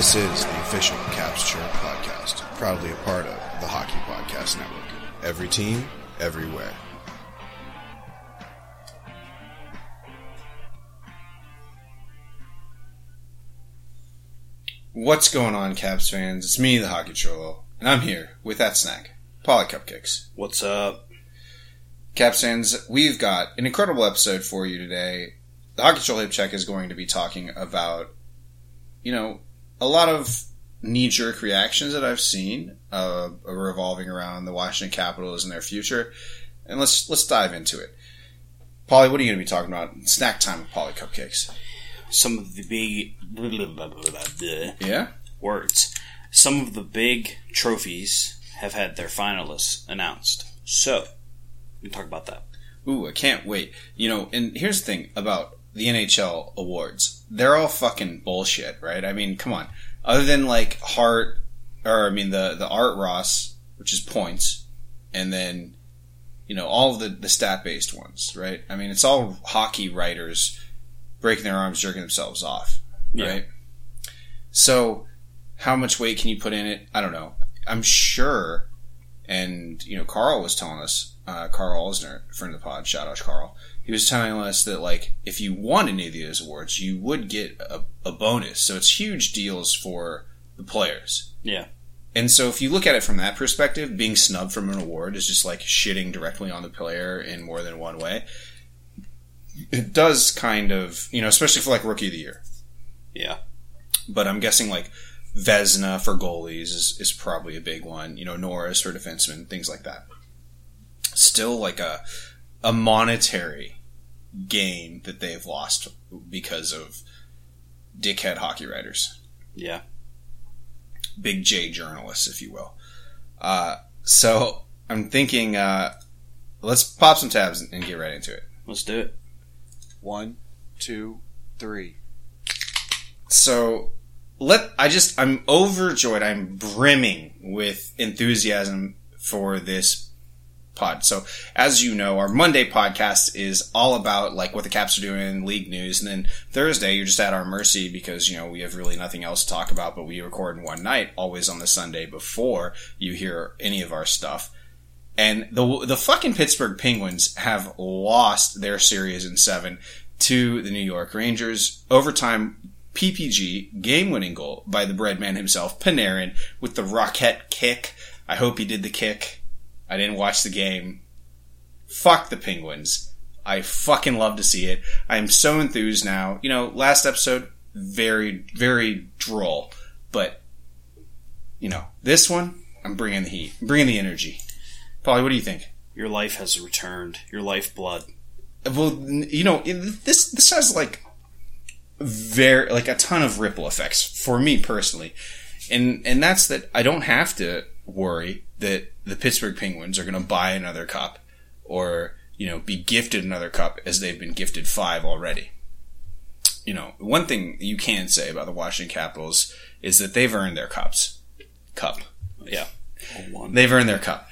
This is the official Caps Chirp podcast, proudly a part of the Hockey Podcast Network. Every team, everywhere. What's going on, Caps fans? It's me, the Hockey Troll, and I'm here with that snack, Paulie Cupcakes. What's up? Caps fans, we've got an incredible episode for you today. The Hockey Troll Hip Check is going to be talking about, you know, a lot of knee-jerk reactions that I've seen uh, revolving around the Washington Capitals and their future, and let's let's dive into it. Paulie, what are you going to be talking about? Snack time with Paulie Cupcakes. Some of the big Yeah. words. Some of the big trophies have had their finalists announced. So, we can talk about that. Ooh, I can't wait. You know, and here's the thing about the NHL awards. They're all fucking bullshit, right? I mean, come on. Other than like Hart or I mean the the Art Ross, which is points, and then you know, all of the, the stat based ones, right? I mean it's all hockey writers breaking their arms, jerking themselves off. Yeah. Right? So how much weight can you put in it? I don't know. I'm sure and you know, Carl was telling us, uh, Carl Olsner, friend of the pod, shout out to Carl. He was telling us that like if you won any of these awards, you would get a, a bonus. So it's huge deals for the players. Yeah. And so if you look at it from that perspective, being snubbed from an award is just like shitting directly on the player in more than one way. It does kind of, you know, especially for like rookie of the year. Yeah. But I'm guessing like Vezina for goalies is, is probably a big one. You know, Norris for defensemen, things like that. Still like a a monetary gain that they've lost because of dickhead hockey writers, Yeah. big J journalists, if you will. Uh, so I'm thinking, uh, let's pop some tabs and get right into it. Let's do it. One, two, three. So let I just I'm overjoyed. I'm brimming with enthusiasm for this pod. So as you know, our Monday podcast is all about like what the Caps are doing, league news, and then Thursday you're just at our mercy because you know we have really nothing else to talk about. But we record in one night, always on the Sunday before you hear any of our stuff. And the the fucking Pittsburgh Penguins have lost their series in seven to the New York Rangers. Overtime PPG game winning goal by the bread man himself, Panarin, with the rocket kick. I hope he did the kick. I didn't watch the game. Fuck the Penguins. I fucking love to see it. I am so enthused now. You know, last episode, very, very droll. But, you know, this one, I'm bringing the heat. I'm bringing the energy. Paulie, what do you think? Your life has returned. Your lifeblood. Well, you know, this this has like very like a ton of ripple effects for me personally, and and that's that I don't have to worry that the Pittsburgh Penguins are going to buy another cup or you know be gifted another cup as they've been gifted five already. You know, one thing you can say about the Washington Capitals is that they've earned their cups. Cup. Yeah. One. They've earned their cup.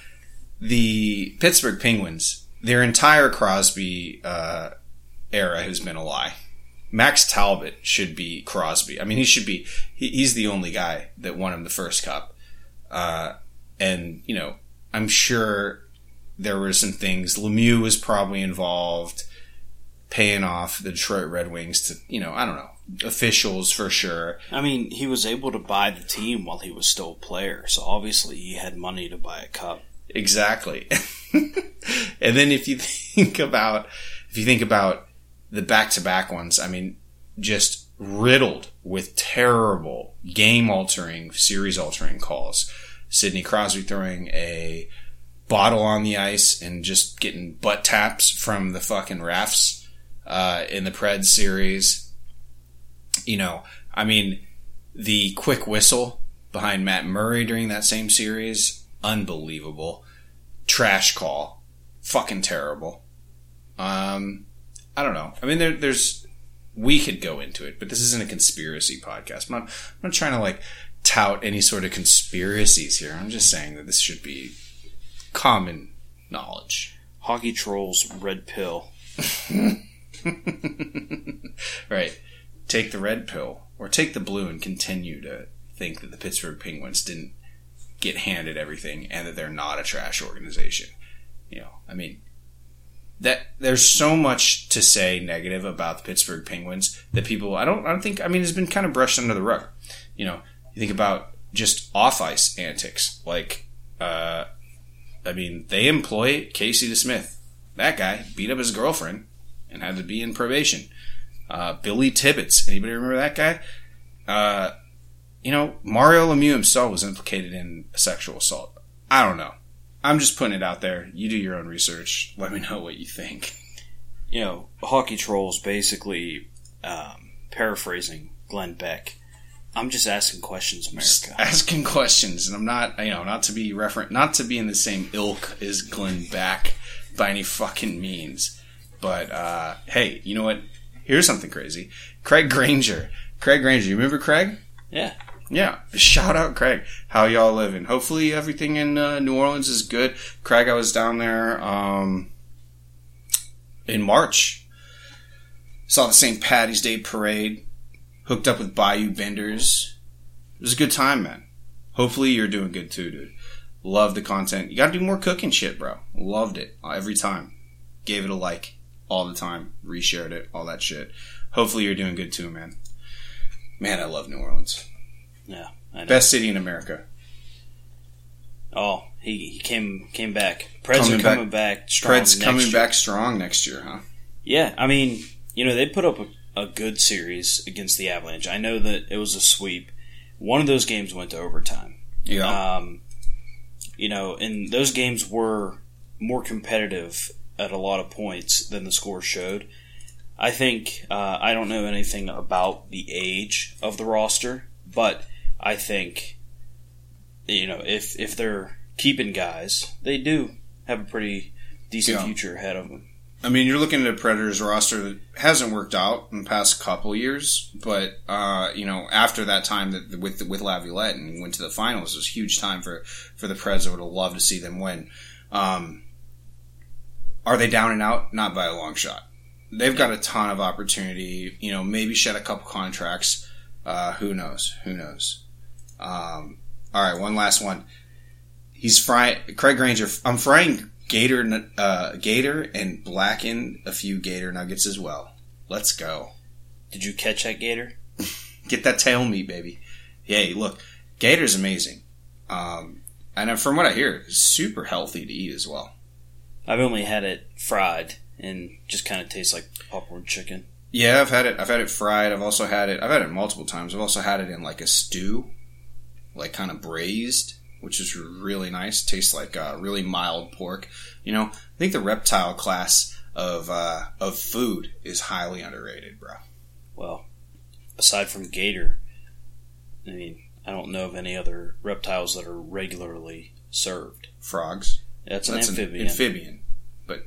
The Pittsburgh Penguins, their entire Crosby uh, era has been a lie. Max Talbot should be Crosby. I mean, he should be. He, he's the only guy that won him the first cup. Uh, and you know, I'm sure there were some things. Lemieux was probably involved, paying off the Detroit Red Wings to, you know, I don't know, officials for sure. I mean, he was able to buy the team while he was still a player, so obviously he had money to buy a cup. Exactly. and then if you think about if you think about the back-to-back ones, I mean, just riddled with terrible game-altering, series-altering calls. Sidney Crosby throwing a bottle on the ice and just getting butt taps from the fucking refs uh, in the Pred series. You know, I mean, the quick whistle behind Matt Murray during that same series, unbelievable. Trash call, fucking terrible. Um, I don't know. I mean, there, there's we could go into it, but this isn't a conspiracy podcast. I'm not, I'm not trying to like tout any sort of conspiracies here. I'm just saying that this should be common knowledge. Hockey Trolls Red Pill. right. Take the red pill or take the blue and continue to think that the Pittsburgh Penguins didn't get handed everything and that they're not a trash organization. You know, I mean, that there's so much to say negative about the Pittsburgh Penguins that people I don't I don't think I mean it's been kind of brushed under the rug. You know, you think about just off ice antics like uh, I mean they employ Casey DeSmith. That guy beat up his girlfriend and had to be in probation. Uh, Billy Tibbetts, anybody remember that guy? Uh, you know, Mario Lemieux himself was implicated in sexual assault. I don't know. I'm just putting it out there. You do your own research. Let me know what you think. You know, Hockey Trolls basically um, paraphrasing Glenn Beck. I'm just asking questions, Just asking questions, and I'm not, you know, not to be referent, not to be in the same ilk as Glenn Beck by any fucking means. But uh, hey, you know what? Here's something crazy. Craig Granger. Craig Granger. You remember Craig? Yeah. Yeah, shout out Craig. How y'all living? Hopefully everything in uh, New Orleans is good. Craig, I was down there um, in March. Saw the St. Patty's Day parade. Hooked up with Bayou vendors. It was a good time, man. Hopefully you're doing good too, dude. Love the content. You gotta do more cooking shit, bro. Loved it uh, every time. Gave it a like all the time. Reshared it, all that shit. Hopefully you're doing good too, man. Man, I love New Orleans. Yeah. I know. Best city in America. Oh, he, he came came back. Preds Coming are coming back, strong. Preds coming year. back strong next year, huh? Yeah, I mean, you know, they put up a, a good series against the Avalanche. I know that it was a sweep. One of those games went to overtime. Yeah. Um, you know, and those games were more competitive at a lot of points than the score showed. I think uh, I don't know anything about the age of the roster, but I think you know if if they're keeping guys, they do have a pretty decent Yeah. future ahead of them. I mean, you're looking at a Predators roster that hasn't worked out in the past couple years, but uh, you know, after that time that with with Laviolette and went to the finals, it was a huge time for for the Preds. I would have loved to see them win. Um, are they down and out? Not by a long shot. They've got a ton of opportunity. You know, maybe shed a couple contracts. Uh, who knows? Who knows? Um, all right, one last one. He's frying Craig Granger. I'm frying gator, uh, gator, and blacken a few gator nuggets as well. Let's go. Did you catch that gator? Get that tail meat, baby. Hey, look, gator's amazing. Um, and from what I hear, it's super healthy to eat as well. I've only had it fried and just kind of tastes like popcorn chicken. Yeah, I've had it. I've had it fried. I've also had it. I've had it multiple times. I've also had it in like a stew, like kind of braised, which is really nice. Tastes like uh, really mild pork. You know, I think the reptile class of uh, of food is highly underrated, bro. Well, aside from gator, I mean, I don't know of any other reptiles that are regularly served. Frogs. That's an That's amphibian. an amphibian. But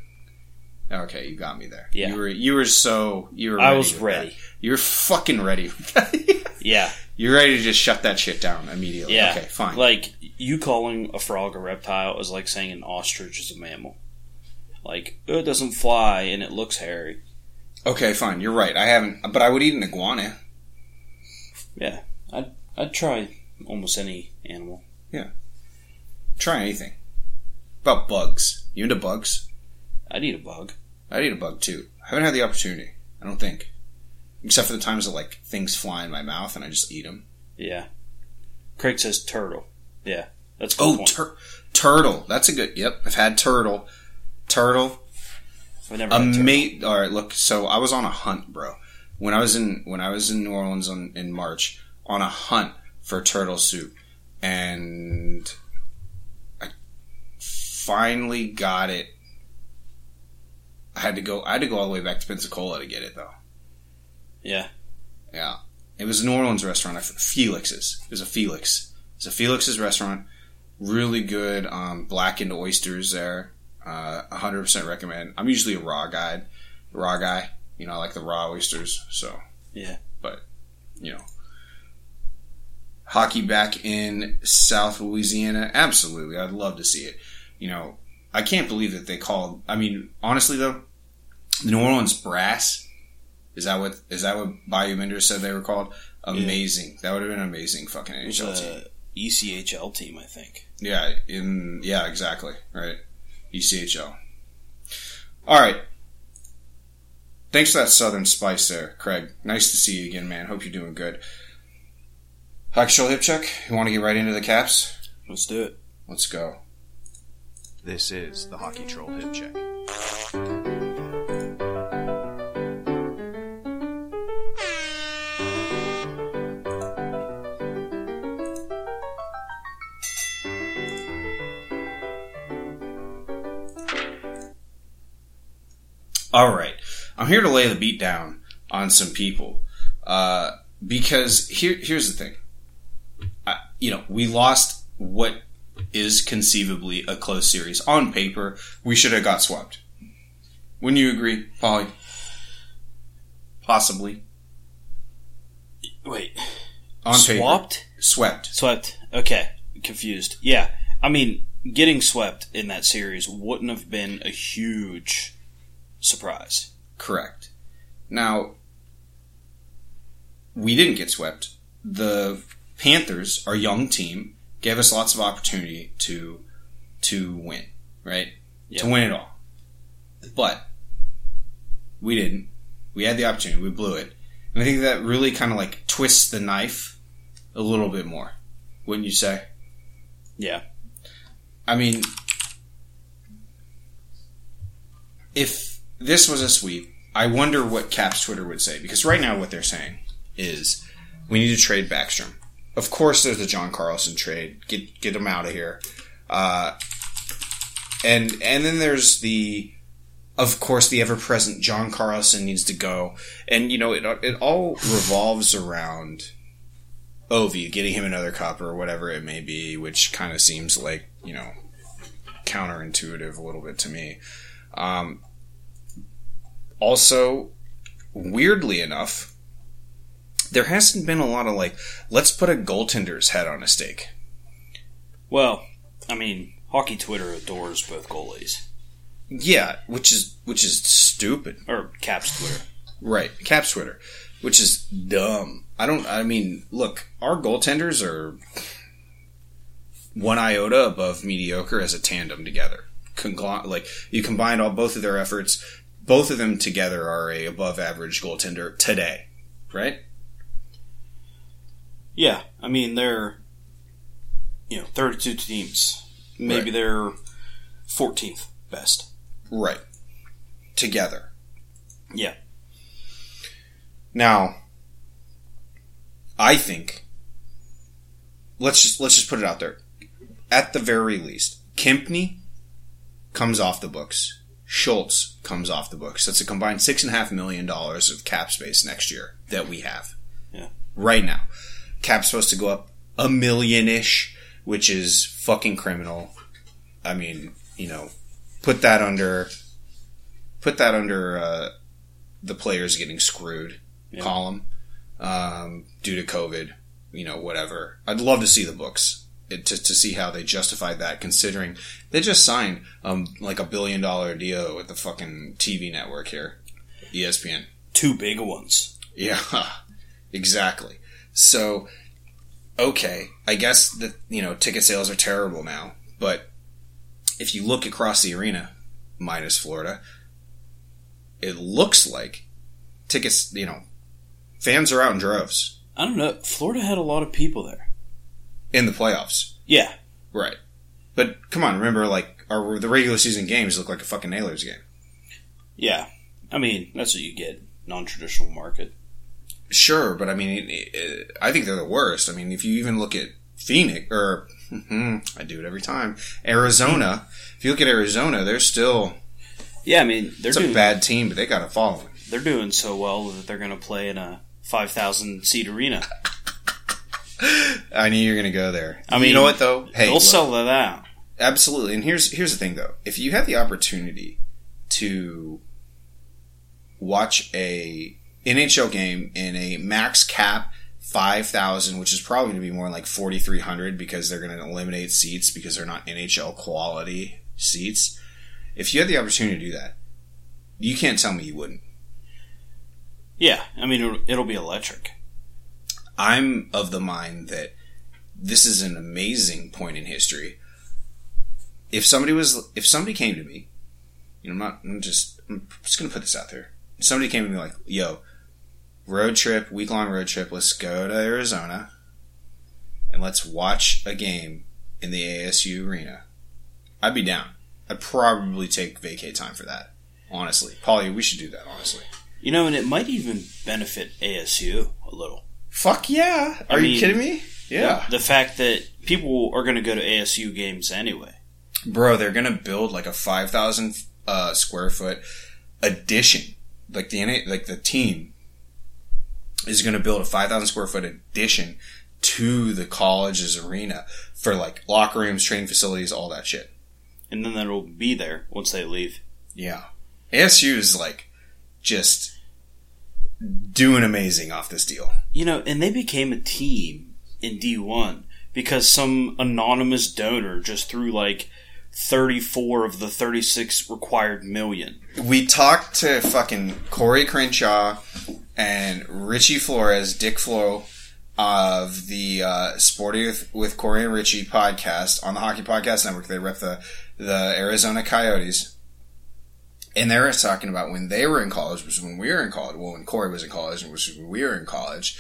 okay, you got me there. Yeah. you were you were so you were. I was ready. You're fucking ready. yeah, You're ready to just shut that shit down immediately. yeah. Okay, fine. Like you calling a frog a reptile is like saying an ostrich is a mammal. Like oh, it doesn't fly and it looks hairy. okay, fine. You're right. I haven't, but I would eat an iguana. Yeah, I'd I'd try almost any animal. Yeah, try anything. About bugs. You into bugs? I'd eat a bug. I'd eat a bug too. I haven't had the opportunity. I don't think. Except for the times that like things fly in my mouth and I just eat them. Yeah. Craig says turtle. Yeah, that's Oh, tur- turtle. That's a good. Yep, I've had turtle. Turtle. I've never had turtle. All right, look. So I was on a hunt, bro. When I was in when I was in New Orleans on, in March, on a hunt for turtle soup, and I finally got it. I had to go. I had to go all the way back to Pensacola to get it, though. Yeah. Yeah, it was a New Orleans restaurant. Felix's. It was a Felix. It's a Felix's restaurant. Really good um, blackened oysters there. Uh, 100% recommend. I'm usually a raw guy. Raw guy. You know, I like the raw oysters. So Yeah. but you know, hockey back in South Louisiana. Absolutely, I'd love to see it. You know, I can't believe that they called. I mean, honestly though, the New Orleans Brass. Is that what is that what Bayou Menders said they were called? Amazing. That would have been an amazing fucking NHL team. A ECHL team, I think. Yeah, in yeah, exactly. Right. ECHL. All right. Thanks for that southern spice there, Craig. Nice to see you again, man. Hope you're doing good. Hockey Troll Hip Check. You want to get right into the caps? Let's do it. Let's go. This is the Hockey Troll Hip Check. All right. I'm here to lay the beat down on some people. Uh, because here, here's the thing. I, you know, we lost what is conceivably a close series. On paper, we should have got swept. Wouldn't you agree, Paulie? Possibly. Wait. On paper. Swapped? Swept. Swept. Okay. Confused. Yeah. I mean, getting swept in that series wouldn't have been a huge surprise. Correct. Now, we didn't get swept. The Panthers, our young team, gave us lots of opportunity to to win, right? Yep. To win it all. But we didn't. We had the opportunity. We blew it. And I think that really kind of like twists the knife a little bit more. Wouldn't you say? Yeah. I mean, if this was a sweep, I wonder what Caps Twitter would say because right now what they're saying is we need to trade Backstrom. Of course, there's the John Carlson trade. Get get him out of here. Uh, and and then there's the, of course, the ever present John Carlson needs to go. And you know it it all revolves around Ovi getting him another cup or whatever it may be, which kind of seems like you know counterintuitive a little bit to me. Um, also, weirdly enough, there hasn't been a lot of like, let's put a goaltender's head on a stake. Well, I mean, hockey Twitter adores both goalies. Yeah, which is which is stupid. Or Caps Twitter. Right, Caps Twitter, which is dumb. I don't. I mean, look, our goaltenders are one iota above mediocre as a tandem together. Congl- like you combine all both of their efforts, both of them together are a above average goaltender today, right? Yeah. I mean, they're, you know, 32 teams. Maybe Right. they're 14th best. Right, together. Yeah. Now, I think let's just let's just put it out there. At the very least, Kempny comes off the books. Schultz comes off the books. That's a combined six and a half million dollars of cap space next year that we have. Yeah. Right now. Cap's supposed to go up a million ish, which is fucking criminal. I mean, you know, put that under put that under uh, the players getting screwed Yeah. column um, due to COVID, you know, whatever. I'd love to see the books it, to, to see how they justified that, considering they just signed um, like a billion dollar deal with the fucking TV network here, ESPN. Two big ones. Yeah, exactly. So, okay, I guess that you know ticket sales are terrible now, but if you look across the arena, minus Florida, it looks like tickets. You know, fans are out in droves I don't know. Florida had a lot of people there. In the playoffs, Yeah. right? But come on, remember like our the regular season games look like a fucking Nailers game. Yeah. I mean, that's what you get. Non traditional market. Sure, but I mean, it, it, I think they're the worst. I mean, if you even look at Phoenix, or I do it every time, Arizona. If you look at Arizona, they're still Yeah, I mean, they're it's a bad team, but they got a following. they're doing so well that they're going to play in a 5,000 seat arena. I knew you were going to go there. I mean, you know what though? Hey, They'll look, sell that out. absolutely. And here's here's the thing though: if you had the opportunity to watch a NHL game in a max cap five thousand, which is probably going to be more like forty three hundred because they're going to eliminate seats because they're not NHL quality seats. If you had the opportunity to do that, you can't tell me you wouldn't. Yeah, I mean, it'll, it'll be electric. I'm of the mind that this is an amazing point in history. If somebody was, if somebody came to me, you know, I'm not, I'm just, I'm just gonna put this out there. If somebody came to me like, yo, road trip, week long road trip, let's go to Arizona and let's watch a game in the ASU arena. I'd be down. I'd probably take vacay time for that. Honestly, Paulie, we should do that. Honestly, You know, and it might even benefit ASU a little. Fuck yeah! Are I you mean- kidding me? Yeah, The fact that people are going to go to ASU games anyway. bro, they're gonna build like a five thousand uh, square foot addition. Like the like the team is gonna build a five thousand square foot addition to the college's arena for like locker rooms, training facilities, all that shit. And then that'll be there once they leave. Yeah. ASU is like just doing amazing off this deal. You know, and they became a team in D1 because some anonymous donor just threw like 34 of the 36 required million. We talked to fucking Corey Crenshaw and Richie Flores, Dick Flo of the uh, Sporty with, with Corey and Richie podcast on the Hockey Podcast Network. They rep the, the Arizona Coyotes. And they were talking about when they were in college, which was when we were in college. Well, when Corey was in college, which was when we were in college,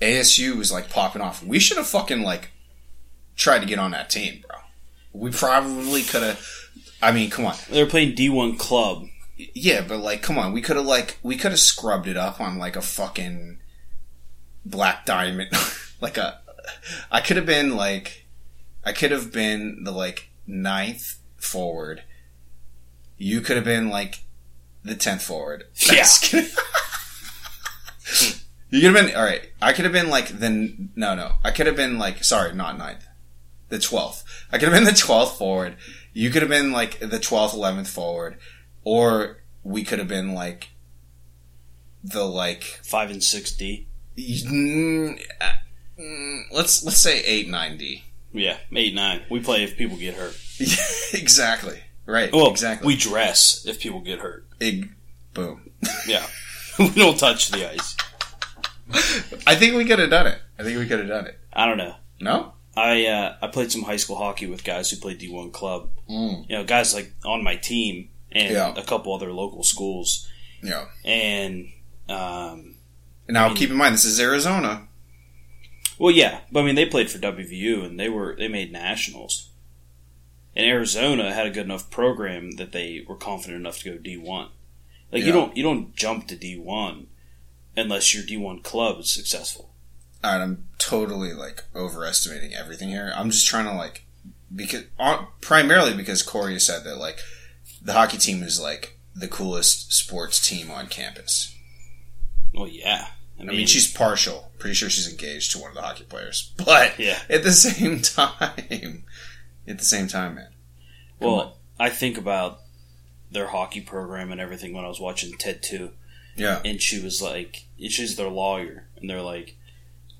ASU was like popping off. We should have fucking like tried to get on that team, bro. We probably could have. I mean, come on. They were playing D1 club. Yeah, but like, come on, we could have like we could have scrubbed it up on like a fucking black diamond, like a. I could have been like, I could have been the like ninth forward. You could have been like the tenth forward. Yeah. You could have been all right. I could have been like the no no. I could have been like sorry, not ninth, the twelfth. I could have been the twelfth forward. You could have been like the twelfth, eleventh forward, or we could have been like the like 5 and 6D. mm, let's let's say eight ninety. Yeah, 8 9. We play if people get hurt. exactly. Right. Well, exactly. we dress if people get hurt. Big boom. Yeah. we don't touch the ice. I think we could have done it. I think we could have done it. I don't know. No. I uh, I played some high school hockey with guys who played D1 club. Mm. You know, guys like on my team and Yeah. a couple other local schools. Yeah. And um, Now keep in mind this is Arizona. well, yeah, but I mean they played for WVU and they were they made nationals. And Arizona had a good enough program that they were confident enough to go D1. Like Yeah. you don't you don't jump to D1 unless your D1 club is successful. All right, I'm totally like overestimating everything here. I'm just trying to like because uh, primarily because Corey said that like the hockey team is like the coolest sports team on campus. Well, yeah. I I mean, mean, she's partial. Pretty sure she's engaged to one of the hockey players, but Yeah. at the same time, at the same time, man. Come well, on. I think about their hockey program and everything when I was watching Ted 2. Yeah, and she was like, and she's their lawyer, and they're like,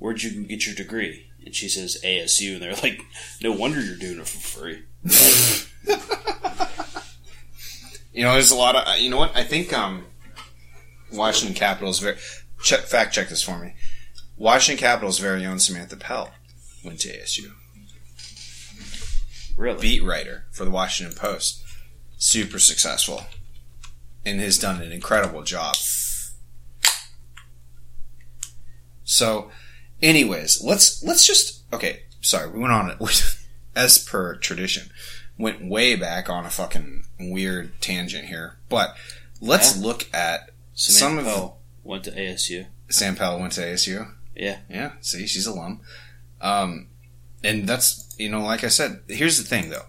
"Where'd you get your degree?" And she says ASU, and they're like, "No wonder you're doing it for free." you know, there's a lot of you know what I think. Um, Washington Capitals very check, fact check this for me. Washington Capitals' very own Samantha Pell went to ASU. Really? beat writer for the Washington Post. Super successful. And has done an incredible job. So, anyways, let's let's just okay. Sorry, we went on it as per tradition. Went way back on a fucking weird tangent here, but let's Yeah. look at Samantha some of Pell went to ASU. Sam Pell went to ASU. Yeah. Yeah. See, she's a alum. Um, and that's you know, like I said, here's the thing though.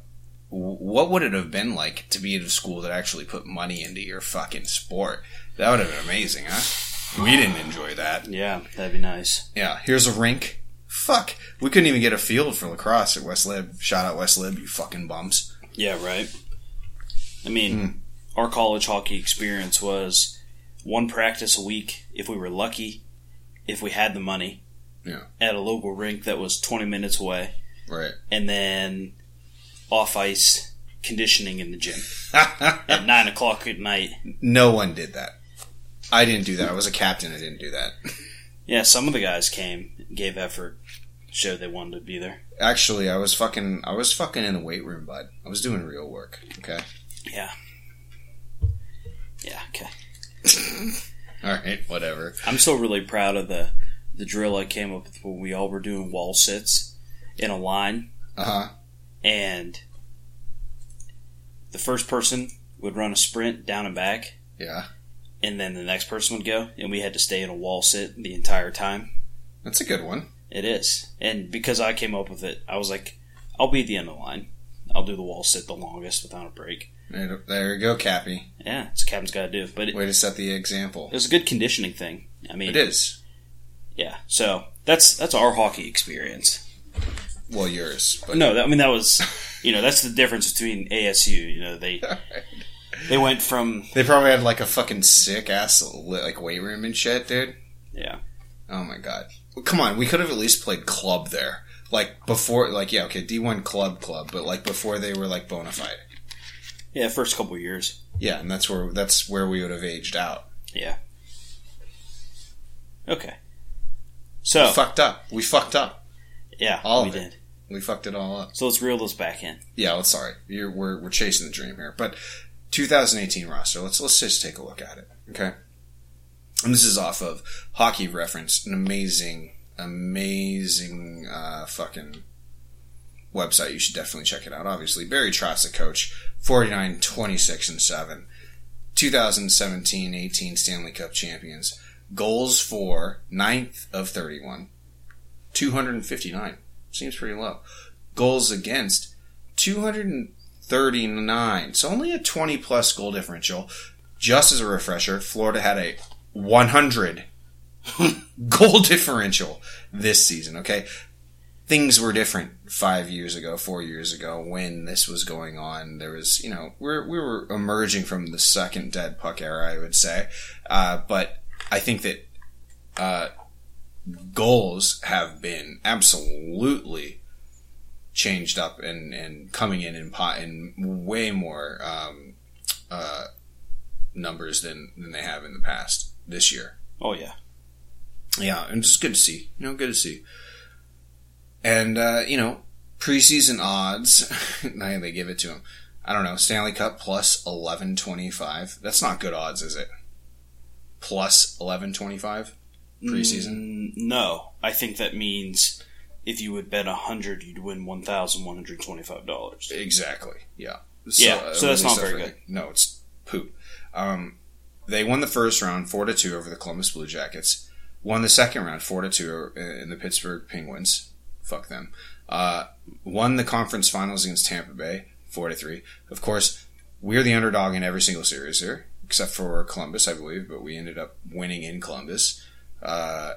What would it have been like to be at a school that actually put money into your fucking sport? That would have been amazing, huh? We didn't enjoy that. Yeah, that'd be nice. Yeah. Here's a rink. Fuck. We couldn't even get a field for lacrosse at West Lib. Shout out West Lib, you fucking bums. Yeah, right. I mean, hmm. our college hockey experience was one practice a week if we were lucky, if we had the money. Yeah. At a local rink that was 20 minutes away, Right. and then off ice conditioning in the gym at 9 o'clock at night. no one did that. I didn't do that. I was a captain. I didn't do that. Yeah, some of the guys came, gave effort, showed they wanted to be there. Actually, I was fucking, I was fucking in the weight room, bud. I was doing real work. Okay. Yeah. Yeah, okay. All right, whatever. I'm still really proud of the the drill I came up with when we all were doing wall sits in a line, Uh huh. and the first person would run a sprint down and back, Yeah, and then the next person would go, and we had to stay in a wall sit the entire time. that's a good one. It is, and because I came up with it, I was like, I'll be at the end of the line. I'll do the wall sit the longest without a break. There, there you go, Cappy. Yeah, it's what captain's got to do. But it, Way to set the example. it was a good conditioning thing. I mean, It is. Yeah, so that's that's our hockey experience. Well, yours, but No, that, I mean that was, you know, that's the difference between ASU. You know, they they went from they probably had like a fucking sick ass like weight room and shit, dude. yeah, Oh my god. Well, come on, we could have at least played club there. Like before, like yeah, okay, D one club club, but like before they were like bona fide. yeah, first couple years. Yeah, and that's where that's where we would have aged out. Yeah. Okay. We So fucked up. We fucked up. yeah, all we of it. We fucked it all up. So let's reel this back in. Yeah, well, sorry. You're, we're we're chasing the dream here, but 2018 roster. Let's let's just take a look at it. Okay. And this is off of Hockey Reference, an amazing, amazing uh, fucking website. You should definitely check it out. Obviously, Barry Trotz, the coach, 49, 26, and 7. 2017-18 Stanley Cup champions. Goals for 9th of 31. 259. Seems pretty low. Goals against 239. So only a 20 plus goal differential. Just as a refresher, Florida had a 100 goal differential this season, okay? Things were different five years ago, four years ago when this was going on. There was, you know, we're, we were emerging from the second dead puck era, I would say. Uh, but I think that uh, goals have been absolutely changed up and, and coming in in, pot, in way more um, uh, numbers than, than they have in the past this year. Oh yeah, Yeah, and it's good to see. You know, good to see. And uh, you know, preseason odds. now they give it to him. I don't know. Stanley Cup plus eleven twenty five. That's not good odds, is it? Plus eleven twenty five preseason. Mm, no, I think that means if you would bet a hundred, you'd win one thousand one hundred twenty-five dollars. Exactly. Yeah. Yeah, so that's not very good. No, it's poop. Um, they won the first round four to two over the Columbus Blue Jackets. Won the second round four to two in the Pittsburgh Penguins. Fuck them. Uh, won the conference finals against Tampa Bay four to three. Of course, we're the underdog in every single series here, except for Columbus, I believe. But we ended up winning in Columbus. Uh,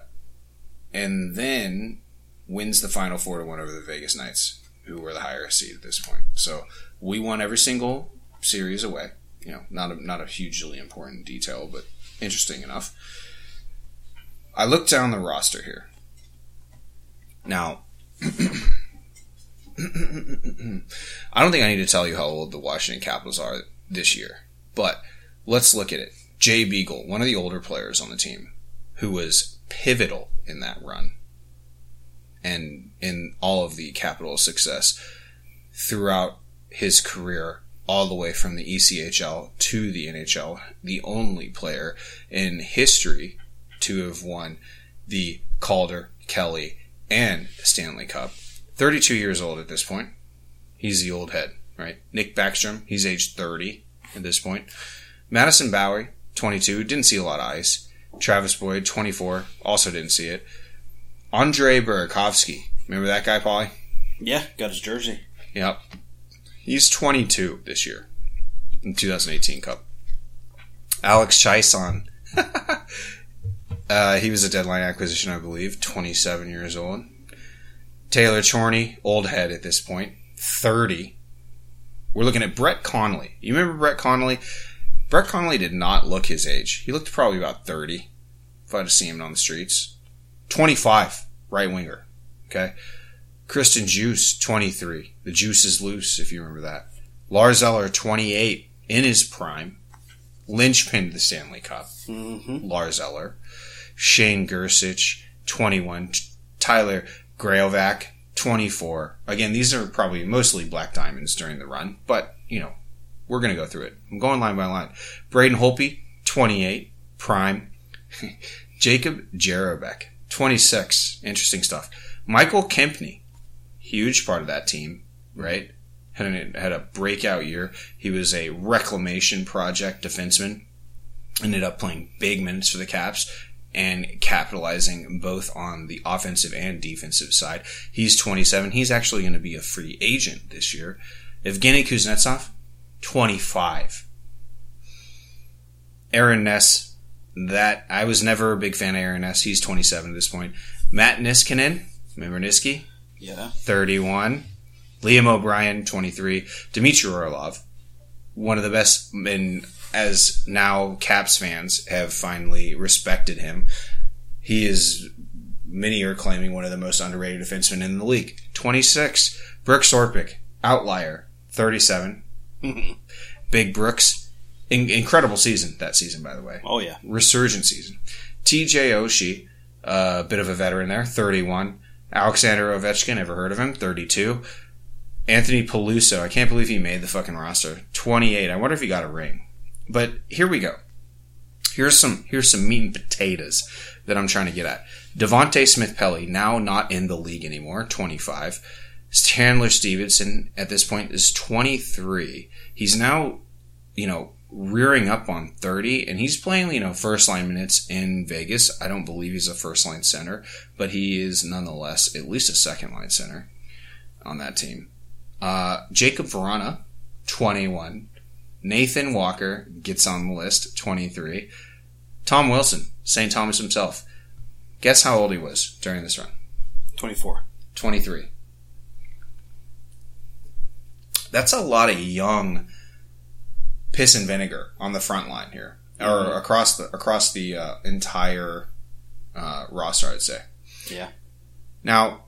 and then wins the final four to one over the Vegas Knights, who were the higher seed at this point. So we won every single series away. You know, not a, not a hugely important detail, but interesting enough. I looked down the roster here. Now, I don't think I need to tell you how old the Washington Capitals are this year, but let's look at it. Jay Beagle, one of the older players on the team, who was pivotal in that run and in all of the Capitals' success throughout his career, all the way from the ECHL to the NHL, the only player in history to have won the Calder, Kelly, and Stanley Cup. 32 years old at this point. He's the old head, right? Nick Backstrom, he's age 30 at this point. Madison Bowie, 22, didn't see a lot of ice. Travis Boyd, 24, also didn't see it. Andre Burakovsky, remember that guy, Paulie? Yeah, got his jersey. Yep. He's 22 this year in 2018 Cup. Alex Chiasson. uh, he was a deadline acquisition, I believe. 27 years old. Taylor Chorney, old head at this 30. We're looking at Brett Connolly. You remember Brett Connolly? Brett Connolly did not look his age. He looked probably about 30 if I'd have seen him on the streets. 25, right winger. Okay. Christian Djoos, 23. The juice is loose, if you remember that. Lars Eller, 28, in his prime. Linchpin to the Stanley Cup. Mm-hmm. Lars Eller. Shane Gersich, 21. Tyler Graovac, 24. Again, these are probably mostly black diamonds during the run, but, you know, we're going to go through it. I'm going line by line. Braden Holtby, 28. Prime. Jacob Jerabek, 26. Interesting stuff. Michael Kempny, huge part of that team, right? Had a, had a breakout year. He was a reclamation project defenseman. Ended up playing big minutes for the Caps and capitalizing both on the offensive and defensive side. He's 27. He's actually going to be a free agent this year. Evgeny Kuznetsov, 25. Aaron Ness, that I was never a big fan of Aaron Ness. He's 27 at this point. Matt Niskanen, remember Niski? Yeah. 31. Liam O'Brien, 23. Dmitry Orlov, one of the best, and as now Caps fans have finally respected him. He is, many are claiming, one of the most underrated defensemen in the league. 26. Brooks Orpik, outlier, 37. Big Brooks, in- incredible season that season, by the way Oh yeah. resurgent season. TJ Oshie, a uh, bit of a veteran there, 31. Alexander Ovechkin, ever heard of him? 32. Anthony Peluso, I can't believe he made the fucking roster. 28. I wonder if he got a ring. But here we go. Here's some here's some meat and potatoes that I'm trying to get at. Devante Smith Pelly, now not in the league anymore, 25. Chandler Stephenson at this point is 23. He's now, you know, rearing up on 30 and he's playing, you know, first line minutes in Vegas. I don't believe he's a first line center, but he is nonetheless at least a second line center on that team. Uh, Jacob Vrana, 21. Nathan Walker gets on the list, 23. Tom Wilson, St. Thomas himself. Guess how old he was during this run? 24. 23. That's a lot of young piss and vinegar on the front line here, or across the across the uh, entire uh, roster. I'd say. Yeah. Now,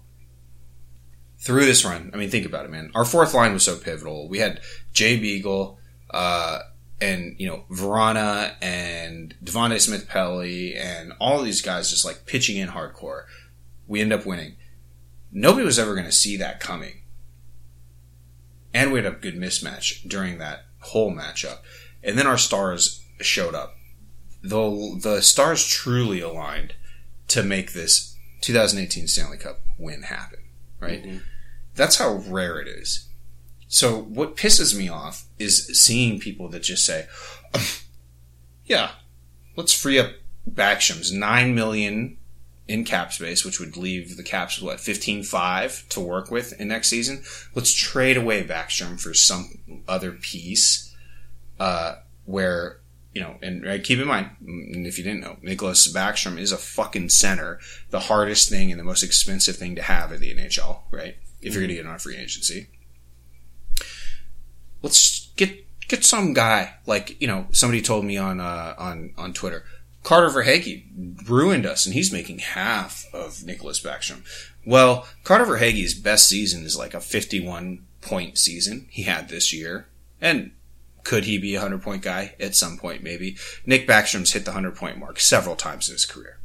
through this run, I mean, think about it, man. Our fourth line was so pivotal. We had Jay Beagle, uh, and you know Vrana and Devante Smith Pelly and all these guys just like pitching in hardcore. We end up winning. Nobody was ever going to see that coming, and we had a good mismatch during that whole matchup. And then our stars showed up. The the stars truly aligned to make this 2018 Stanley Cup win happen. Right. Mm-hmm. That's how rare it is. So what pisses me off is seeing people that just say, "Yeah, let's free up Backstrom's nine million in cap space, which would leave the Caps what fifteen five to work with in next season. Let's trade away Backstrom for some other piece, uh, where." You know, and uh, keep in mind, if you didn't know, Nicholas Backstrom is a fucking center, the hardest thing and the most expensive thing to have in the NHL, right? If you're going to get on free agency let's get get some guy like you know somebody told me on uh, on on Twitter. Carter Verhaeghe ruined us, and he's making half of Nicholas Backstrom. Well, Carter Verhaeghe's best season is like a 51 point season he had this year, and could he be a 100 point guy at some point? Maybe Nick Backstrom's hit the 100 point mark several times in his career.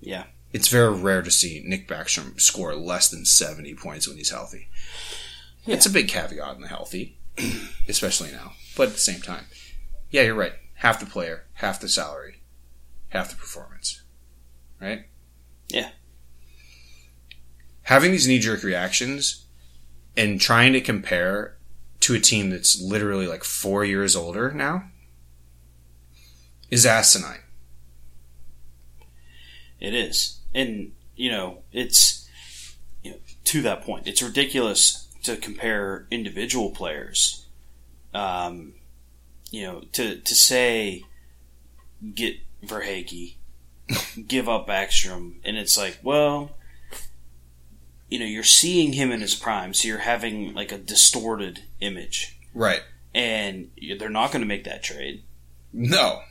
Yeah. It's very rare to see Nick Backstrom score less than 70 points when he's healthy. It's a big caveat in the healthy, especially now. But at the same time, yeah, you're right. Half the player, half the salary, half the performance. Right? Yeah. Having these knee jerk reactions and trying to compare to a team that's literally like four years older now is asinine. It is. And, you know, it's you know, to that point. It's ridiculous to compare individual players. Um, you know, to, to say, get Verhaeghe, give up Backstrom, and it's like, well, you know, you're seeing him in his prime, so you're having like a distorted image. Right. And they're not going to make that trade. No.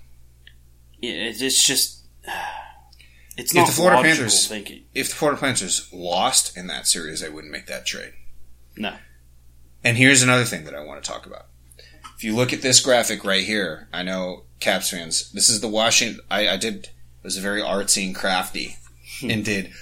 It's just, it's If not the Florida Panthers- thinking. If the Florida Panthers lost in that series, they wouldn't make that trade. No. And here's another thing that I want to talk about. If you look at this graphic right here, I know Caps fans. This is the Washington. I, I did was very artsy and crafty, and did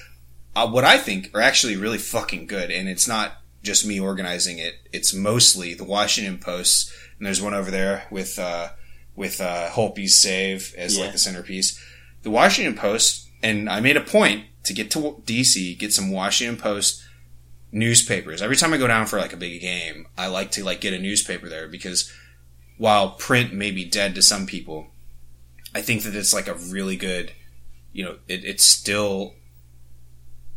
uh, what I think are actually really fucking good. And it's not just me organizing it; it's mostly the Washington Post. And there's one over there with uh, with uh, Holtby's save as Yeah. like the centerpiece. The Washington Post, and I made a point to get to DC, get some Washington Post newspapers. Every time I go down for like a big game, I like to like get a newspaper there because while print may be dead to some people, I think that it's like a really good, you know, it, it's still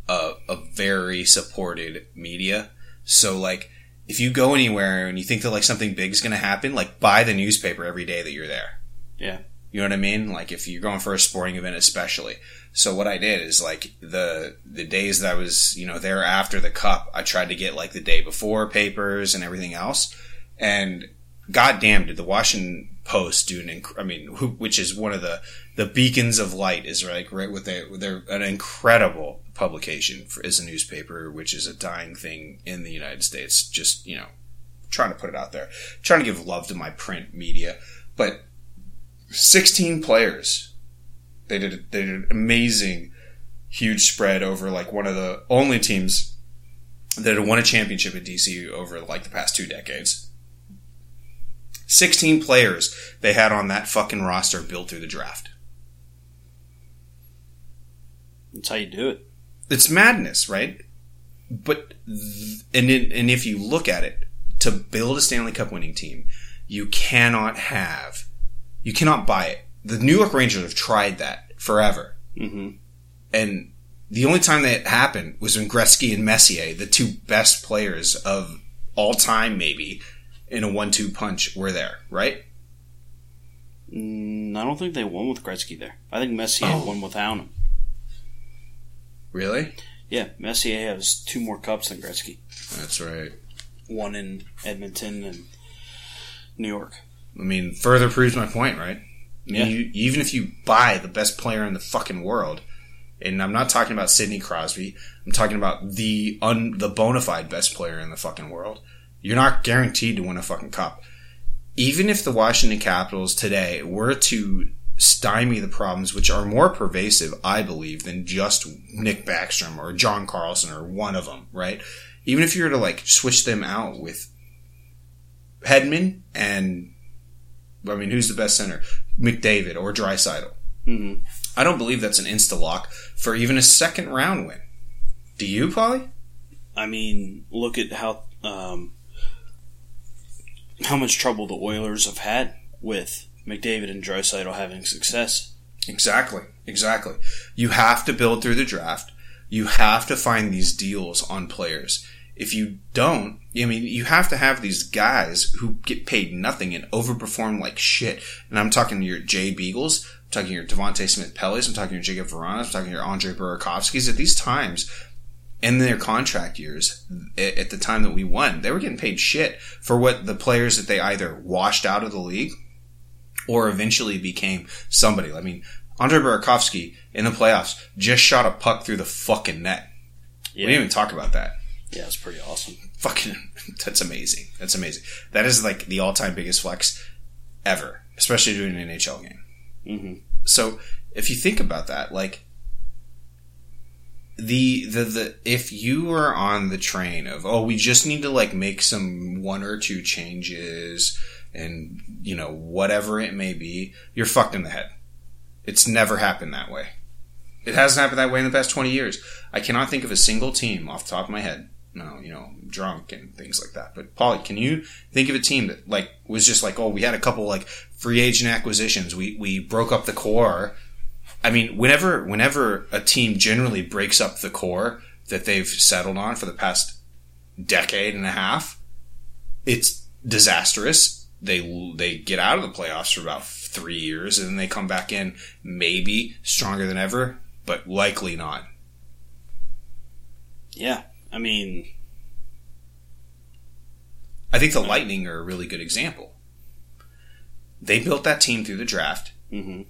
a, a very supported media. So like, if you go anywhere and you think that like something big is going to happen, like buy the newspaper every day that you're there. Yeah. You know what I mean? Like if you're going for a sporting event, especially. So what I did is like the the days that I was you know there after the cup, I tried to get like the day before papers and everything else. And goddamn, did the Washington Post do an inc- I mean, who, which is one of the the beacons of light is like right with their they're an incredible publication for, as a newspaper, which is a dying thing in the United States. Just you know, trying to put it out there, trying to give love to my print media, but 16 players. They did they did an amazing, huge spread over like one of the only teams that had won a championship at DC over like the past two decades. 16 players they had on that fucking roster built through the draft. That's how you do it. It's madness, right? But th- and it, and if you look at it, to build a Stanley Cup winning team, you cannot have, you cannot buy it. The New York Rangers have tried that forever, hmm and the only time that happened was when Gretzky and Messier, the two best players of all time, maybe in a one-two punch, were there, right? Mm, I don't think they won with Gretzky there. I think Messier Oh. won without him. Really? Yeah, Messier has two more cups than Gretzky. That's right. One in Edmonton and New York. I mean, further proves my point, right? I mean, Yeah. you, even if you buy the best player in the fucking world, and I'm not talking about Sidney Crosby, I'm talking about the un, the bona fide best player in the fucking world. You're not guaranteed to win a fucking cup. Even if the Washington Capitals today were to stymie the problems, which are more pervasive, I believe, than just Nick Backstrom or John Carlson or one of them, right? Even if you were to like switch them out with Hedman and I mean, who's the best center? McDavid or Draisaitl. hmm I don't believe that's an insta lock for even a second round win. Do you, Paulie? I mean, look at how um, how much trouble the Oilers have had with McDavid and Draisaitl having success. Exactly. Exactly. You have to build through the draft. You have to find these deals on players. If you don't, I mean, you have to have these guys who get paid nothing and overperform like shit. And I'm talking your Jay Beagles, I'm talking your Devante Smith-Pellys, I'm talking your Jakub Vranas, I'm talking your Andre Burakovskys. At these times, in their contract years, at the time that we won, they were getting paid shit for what the players that they either washed out of the league or eventually became somebody. I mean, Andre Burakovsky in the playoffs just shot a puck through the fucking net. We didn't even talk about that. yeah, it's pretty awesome. Fucking, that's amazing. That's amazing. That is like the all-time biggest flex ever, especially doing an NHL game. hmm So if you think about that, like the the the if you are on the train of oh we just need to like make some one or two changes and you know whatever it may be, you're fucked in the head. It's never happened that way. It hasn't happened that way in the past twenty years. I cannot think of a single team off the top of my head. No, you know, drunk and things like that. But Paulie, can you think of a team that like was just like, oh, we had a couple like free agent acquisitions. We we broke up the core. I mean, whenever whenever a team generally breaks up the core that they've settled on for the past decade and a half, it's disastrous. They they get out of the playoffs for about three years and then they come back in maybe stronger than ever, but likely not. Yeah, I mean, I think the Lightning are a really good example. They built that team through the draft. hmm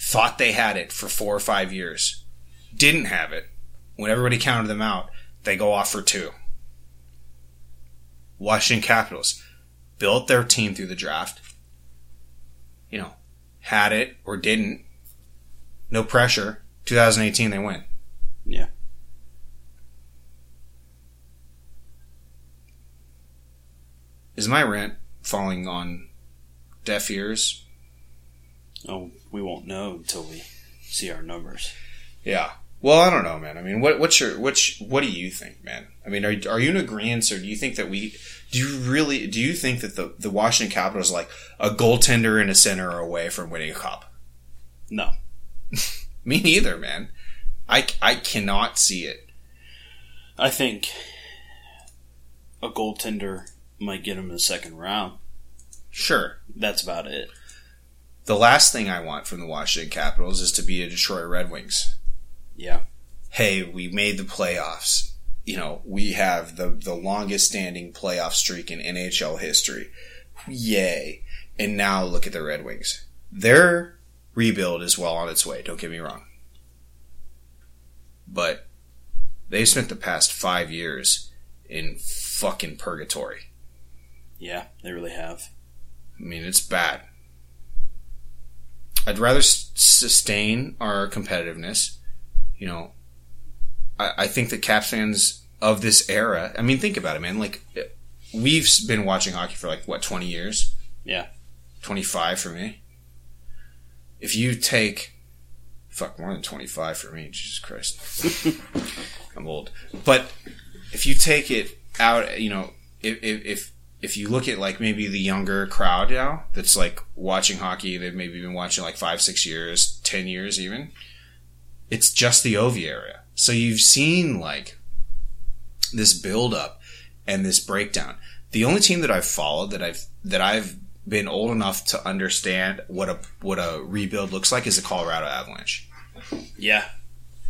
thought they had it for four or five years, didn't have it. When everybody counted them out, they go off for two. Washington Capitals built their team through the draft. You know, had it or didn't. no pressure. 2018, they win. Yeah. Is my rant falling on deaf ears? Oh, we won't know until we see our numbers. Yeah. Well, I don't know, man. I mean, what, what's your which? What do you think, man? I mean, are are you in agreement, or do you think that we? Do you really? Do you think that the the Washington Capitals like a goaltender and a center away from winning a cup? No. Me neither, man. I I cannot see it. I think a goaltender might get him in the second round. Sure. That's about it. The last thing I want from the Washington Capitals is to be a Detroit Red Wings. Yeah. Hey, we made the playoffs. You know, we have the the longest standing playoff streak in NHL history. Yay. And now look at the Red Wings. Their rebuild is well on its way, don't get me wrong. But they've spent the past 5 years in fucking purgatory. Yeah, they really have. I mean, it's bad. I'd rather s- sustain our competitiveness. You know, I, I think that Caps fans of this era. I mean, think about it, man. Like, eh, we've been watching hockey for like what twenty years. Yeah. twenty five for me. If you take, fuck, more than twenty five for me. Jesus Christ, I'm old. But if you take it out, you know, if if, if if you look at like maybe the younger crowd now that's like watching hockey, they've maybe been watching like five, six years, ten years even. It's just the Ovi area. So you've seen like this build up and this breakdown. The only team that I've followed that I've that I've been old enough to understand what a what a rebuild looks like is the Colorado Avalanche. Yeah.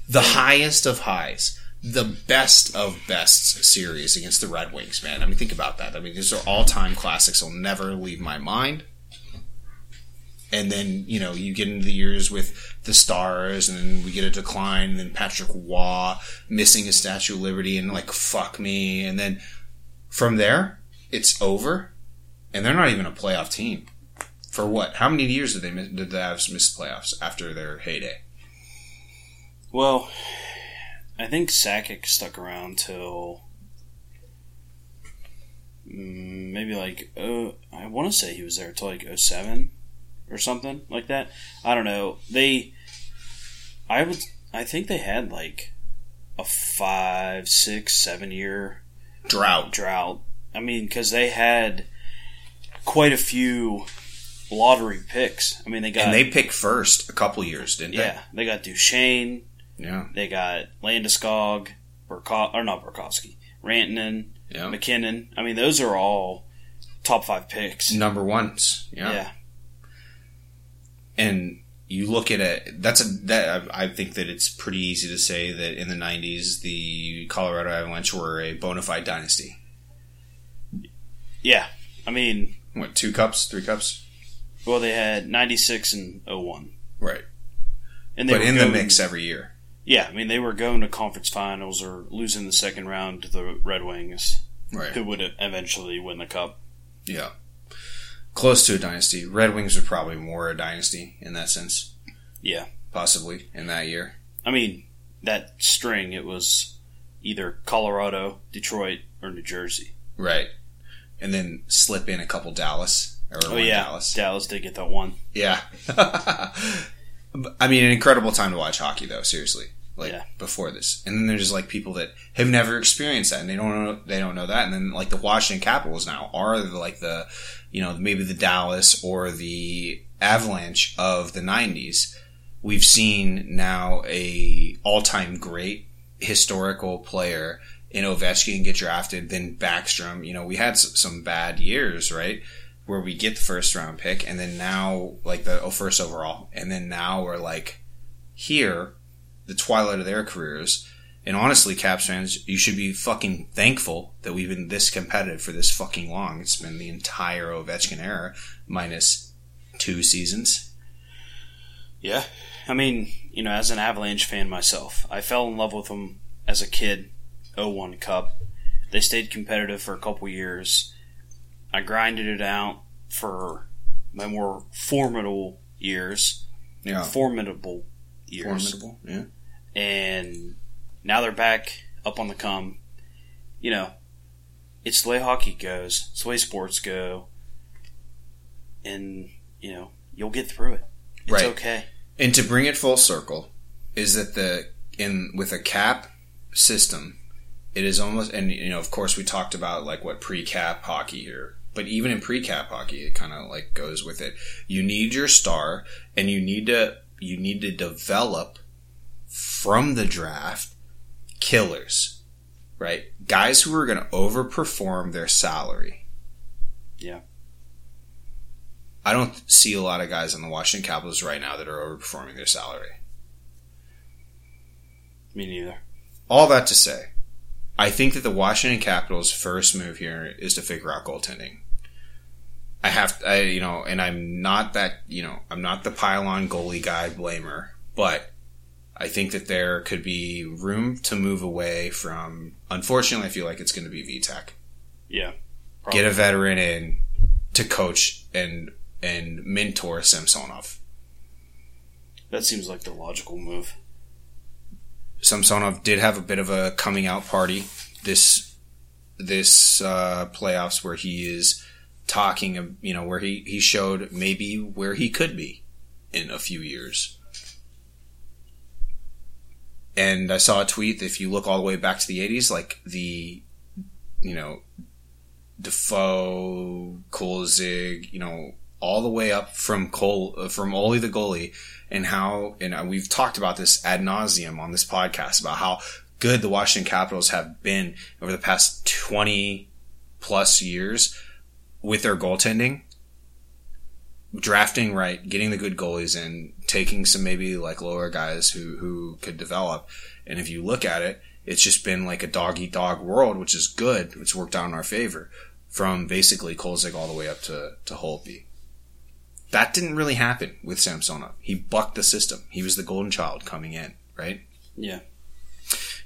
The highest of highs the best of bests series against the Red Wings, man. I mean, think about that. I mean, these are all time classics. Will never leave my mind. And then you know you get into the years with the Stars, and then we get a decline, and then Patrick Roy missing a Statue of Liberty, and like fuck me, and then from there it's over, and they're not even a playoff team. For what? How many years did they miss, did the Avs miss playoffs after their heyday? Well, I think Sakic stuck around till mm, maybe like oh, I want to say he was there till like 07 or something like that. I don't know. They, I would, I think they had like a five, six, seven year Drought. drought. I mean, because they had quite a few lottery picks. I mean, they got And they picked first a couple years, didn't they? yeah, they got Duchene. Yeah. They got Landeskog, Burko- or not Burkowski, Rantanen, Yeah. MacKinnon. I mean, those are all top five picks. Number ones. Yeah. Yeah. And you look at it, that's a, that, I think that it's pretty easy to say that in the 90s, the Colorado Avalanche were a bona fide dynasty. Yeah. I mean, What, two cups, three cups? well, they had 96 and 01. Right. And they But were in the mix every year. Yeah, I mean, they were going to conference finals or losing the second round to the Red Wings, Right. who would eventually win the cup. Yeah. Close to a dynasty. Red Wings are probably more a dynasty in that sense. Yeah. Possibly in that year. I mean, that string, it was either Colorado, Detroit, or New Jersey. Right. And then slip in a couple Dallas. Or Oh, yeah. Dallas. Dallas did get that one. Yeah. I mean, an incredible time to watch hockey, though. Seriously, like Yeah. before this, and then there's like people that have never experienced that, and they don't know they don't know that, and then like the Washington Capitals now are the, like the, you know, maybe the Dallas or the Avalanche of the '90s. We've seen now a all time great historical player in Ovechkin get drafted, then Backstrom. You know, we had some bad years, right? Where we get the first round pick, and then now, like the oh, first overall, and then now we're like here, the twilight of their careers. And honestly, Caps fans, you should be fucking thankful that we've been this competitive for this fucking long. It's been the entire Ovechkin era, minus two seasons. Yeah. I mean, you know, as an Avalanche fan myself, I fell in love with them as a kid. 01 Cup. They stayed competitive for a couple years. I grinded it out for my more formidable years. Yeah. Formidable years, Formidable. Yeah. And now they're back up on the come. You know, it's the way hockey goes. It's the way sports go, and you know you'll get through it. It's Right. okay. And to bring it full circle, is that the in with a cap system, it is almost and you know of course we talked about like what pre-cap hockey here, but even in pre-cap hockey, it kind of like goes with it. You need your star, and you need to you need to develop from the draft killers, right? Guys who are going to overperform their salary. Yeah. I don't see a lot of guys on the Washington Capitals right now that are overperforming their salary. Me neither. All that to say, I think that the Washington Capitals' first move here is to figure out goaltending. I have, I, you know, and I'm not that, you know, I'm not the pylon goalie guy blamer, but I think that there could be room to move away from. Unfortunately, I feel like it's going to be Vitek. Yeah. Get a veteran in to coach and and mentor Samsonov. That seems like the logical move. Samsonov did have a bit of a coming out party this this uh, playoffs where he is talking, you know, where he he showed maybe where he could be in a few years. And I saw a tweet. If you look all the way back to the '80s, like the, you know, Defoe, Kolzig, you know, all the way up from Cole uh, from Olie the goalie, and how and uh, we've talked about this ad nauseum on this podcast about how good the Washington Capitals have been over the past twenty plus years with their goaltending, drafting right, getting the good goalies in, taking some maybe like lower guys who who could develop, and if you look at it, it's just been like a dog eat dog world, which is good. It's worked out in our favor from basically Kolzig all the way up to to Holtby. That didn't really happen with Samsonov. He bucked the system. He was the golden child coming in, right? Yeah.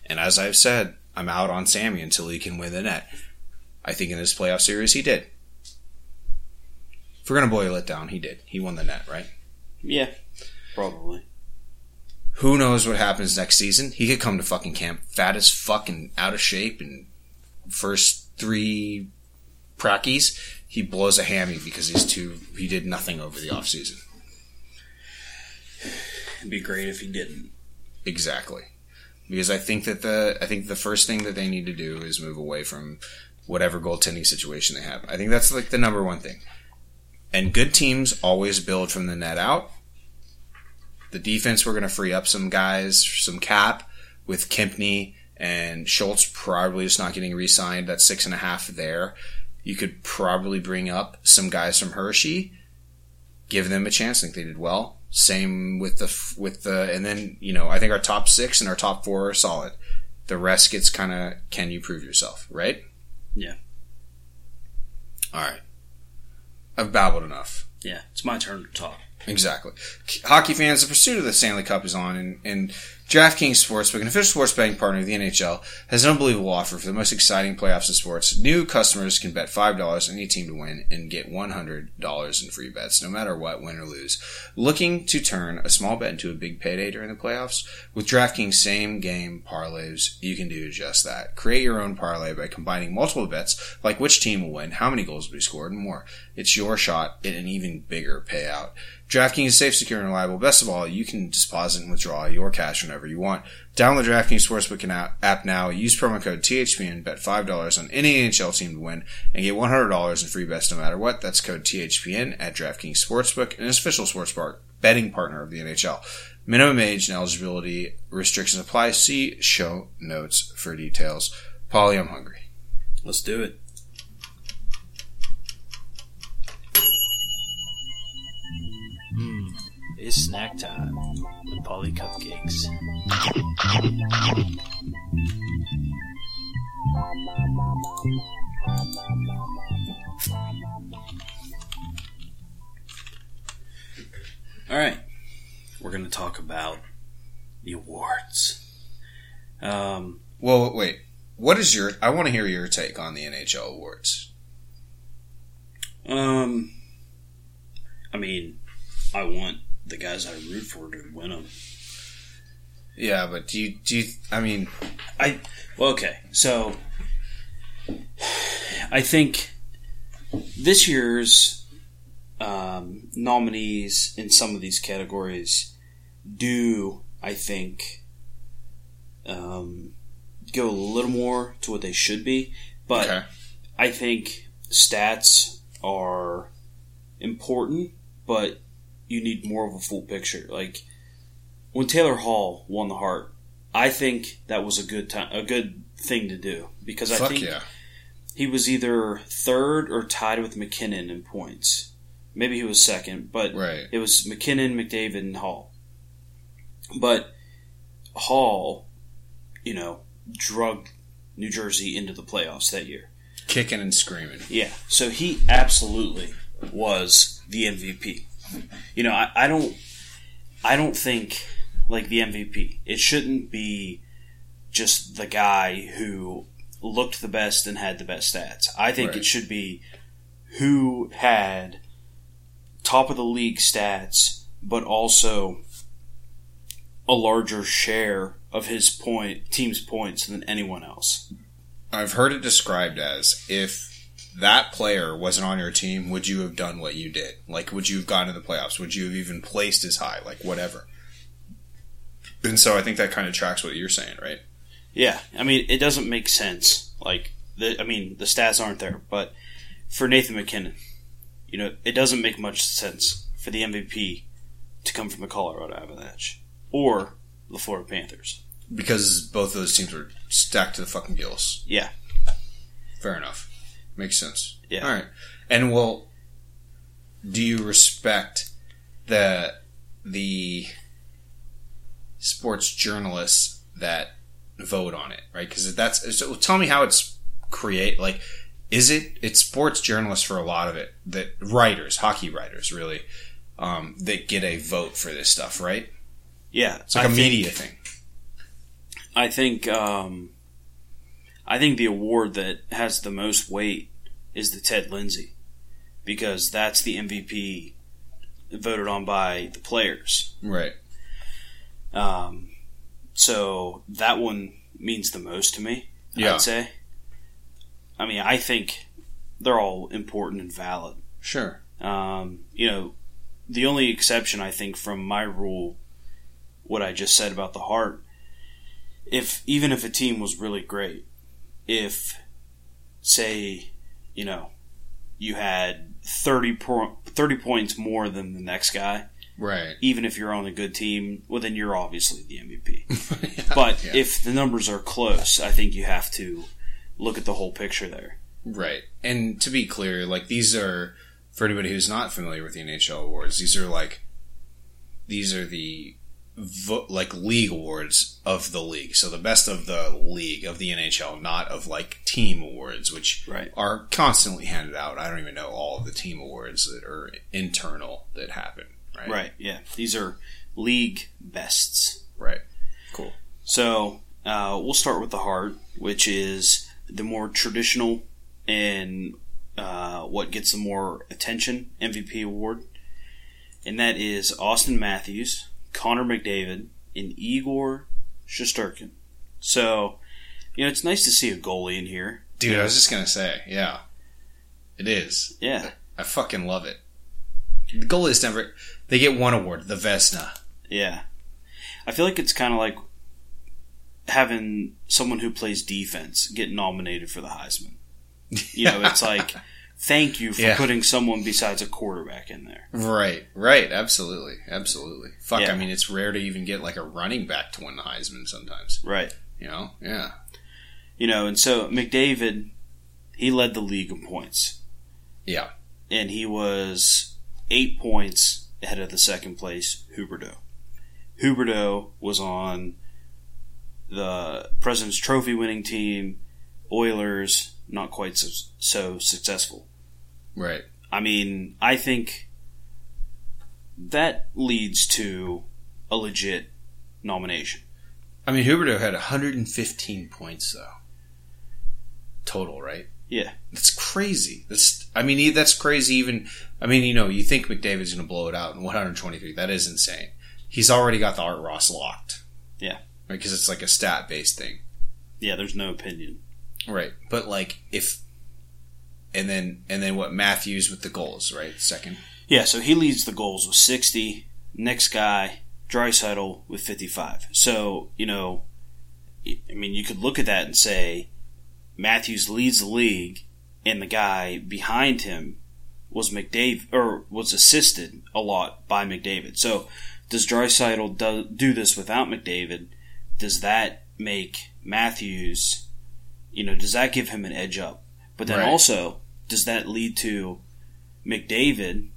And as I've said, I'm out on Sammy until he can win the net. I think in this playoff series he did. If we're gonna boil it down, he did. He won the net, right? Yeah. Probably. Who knows what happens next season? He could come to fucking camp fat as fucking out of shape and first three prackies, he blows a hammy because he's too he did nothing over the off season. It'd be great if he didn't. Exactly. Because I think that the I think the first thing that they need to do is move away from whatever goaltending situation they have. I think that's like the number one thing. And good teams always build from the net out. The defense we're going to free up some guys, some cap with Kempny and Schultz probably just not getting re-signed. That's six and a half there. You could probably bring up some guys from Hershey, give them a chance. I think they did well. Same with the with the and then you know I think our top six and our top four are solid. The rest gets kind of can you prove yourself, right? Yeah. All right. I've babbled enough. Yeah. It's my turn to talk. Exactly. Hockey fans, the pursuit of the Stanley Cup is on, and, and DraftKings Sportsbook, an official sports betting partner of the NHL, has an unbelievable offer for the most exciting playoffs in sports. New customers can bet $5 on any team to win and get $100 in free bets, no matter what, win or lose. Looking to turn a small bet into a big payday during the playoffs? With DraftKings same game parlays, you can do just that. Create your own parlay by combining multiple bets, like which team will win, how many goals will be scored, and more. It's your shot at an even bigger payout. DraftKings is safe, secure, and reliable. Best of all, you can deposit and withdraw your cash whenever you want. Download the DraftKings Sportsbook app now. Use promo code THPN. Bet $5 on any NHL team to win and get $100 in free bets no matter what. That's code THPN at DraftKings Sportsbook, an official sports bar betting partner of the NHL. Minimum age and eligibility restrictions apply. See show notes for details. Paulie, I'm hungry. Let's do it. Mm, it's snack time with Paulie Cupcakes. All right, we're going to talk about the awards. Um, Well, wait. What is your? I want to hear your take on the NHL awards. Um, I mean, I want the guys I root for to win them. Yeah, but do you do you? I mean, I well, okay. So I think this year's um, nominees in some of these categories do, I think, um, go a little more to what they should be. But okay. I think stats are important, but you need more of a full picture. Like when Taylor Hall won the Hart, I think that was a good time, a good thing to do because I think yeah. he was either third or tied with MacKinnon in points. Maybe he was second, but Right. it was MacKinnon, McDavid, and Hall. But Hall, you know, drug New Jersey into the playoffs that year. Kicking and screaming. Yeah, so he absolutely was the MVP. You know, I, I don't, I don't think like the MVP. It shouldn't be just the guy who looked the best and had the best stats. I think Right. it should be who had top of the league stats, but also a larger share of his point team's points than anyone else. I've heard it described as if that player wasn't on your team, would you have done what you did? Like, would you have gone to the playoffs? Would you have even placed as high? Like, whatever. And so I think that kind of tracks what you're saying, right? Yeah, I mean, it doesn't make sense. Like, the, I mean, the stats aren't there, but for Nathan MacKinnon, you know, it doesn't make much sense for the MVP to come from the Colorado Avalanche or the Florida Panthers. Because both of those teams were stacked to the fucking gills. Yeah. Fair enough. Makes sense. Yeah. All right. And well, do you respect the the sports journalists that vote on it, right? Because that's so. Tell me how it's create. Like, is it? It's sports journalists for a lot of it. That writers, hockey writers, really, um, that get a vote for this stuff, right? Yeah. It's like a a media thing. I think, um, I think the award that has the most weight is the Ted Lindsay because that's the MVP voted on by the players. Right. Um, so that one means the most to me. Yeah. I'd say. I mean, I think they're all important and valid. Sure. Um, you know, the only exception I think from my rule, what I just said about the Hart, if even if a team was really great, if say, you know, you had 30, po- 30 points more than the next guy, Right. even if you're on a good team, well, then you're obviously the MVP. But Yeah. if the numbers are close, I think you have to look at the whole picture there. Right. And to be clear, like these are for anybody who's not familiar with the NHL awards, these are like these are the vo- like league awards of the league. So the best of the league of the NHL, not of like team awards, which Right. are constantly handed out. I don't even know all of the team awards that are internal that happen. Right. Right. Yeah. These are league bests. Right. Cool. So uh, we'll start with the Hart, which is the more traditional and uh, what gets the more attention MVP award, and that is Austin Matthews, Connor McDavid, and Igor Shesterkin. So, you know, it's nice to see a goalie in here. Dude, I was just gonna say, yeah. It is. Yeah, I fucking love it. The goal is never they get one award, the Vezina. yeah. I feel like it's kind of like having someone who plays defense get nominated for the Heisman. You know, it's like, thank you for Yeah. putting someone besides a quarterback in there. Right, right, absolutely, absolutely. Fuck, Yeah. I mean, it's rare to even get like a running back to win the Heisman sometimes. Right. You know, yeah, You know, and so McDavid, he led the league in points. Yeah. And he was eight points ahead of the second place, Huberdeau. Huberdeau was on the President's Trophy winning team, Oilers, not quite so, so successful. Right. I mean, I think that leads to a legit nomination. I mean, Huberdeau had 115 points though, total, right? Yeah. That's crazy. That's, I mean, that's crazy. Even, I mean, you know, you think McDavid's going to blow it out in 123. That is insane. He's already got the Art Ross locked. Yeah. Because it's like a stat based thing. Yeah, there's no opinion. Right. But like if and then and then what Matthews with the goals, right? Second. Yeah, so he leads the goals with 60. Next guy, Draisaitl with 55. So, you know, I mean, you could look at that and say Matthews leads the league, and the guy behind him was McDavid, or was assisted a lot by McDavid. So, does Draisaitl do, do this without McDavid? Does that make Matthews, you know, does that give him an edge up? But then Right. also, does that lead to McDavid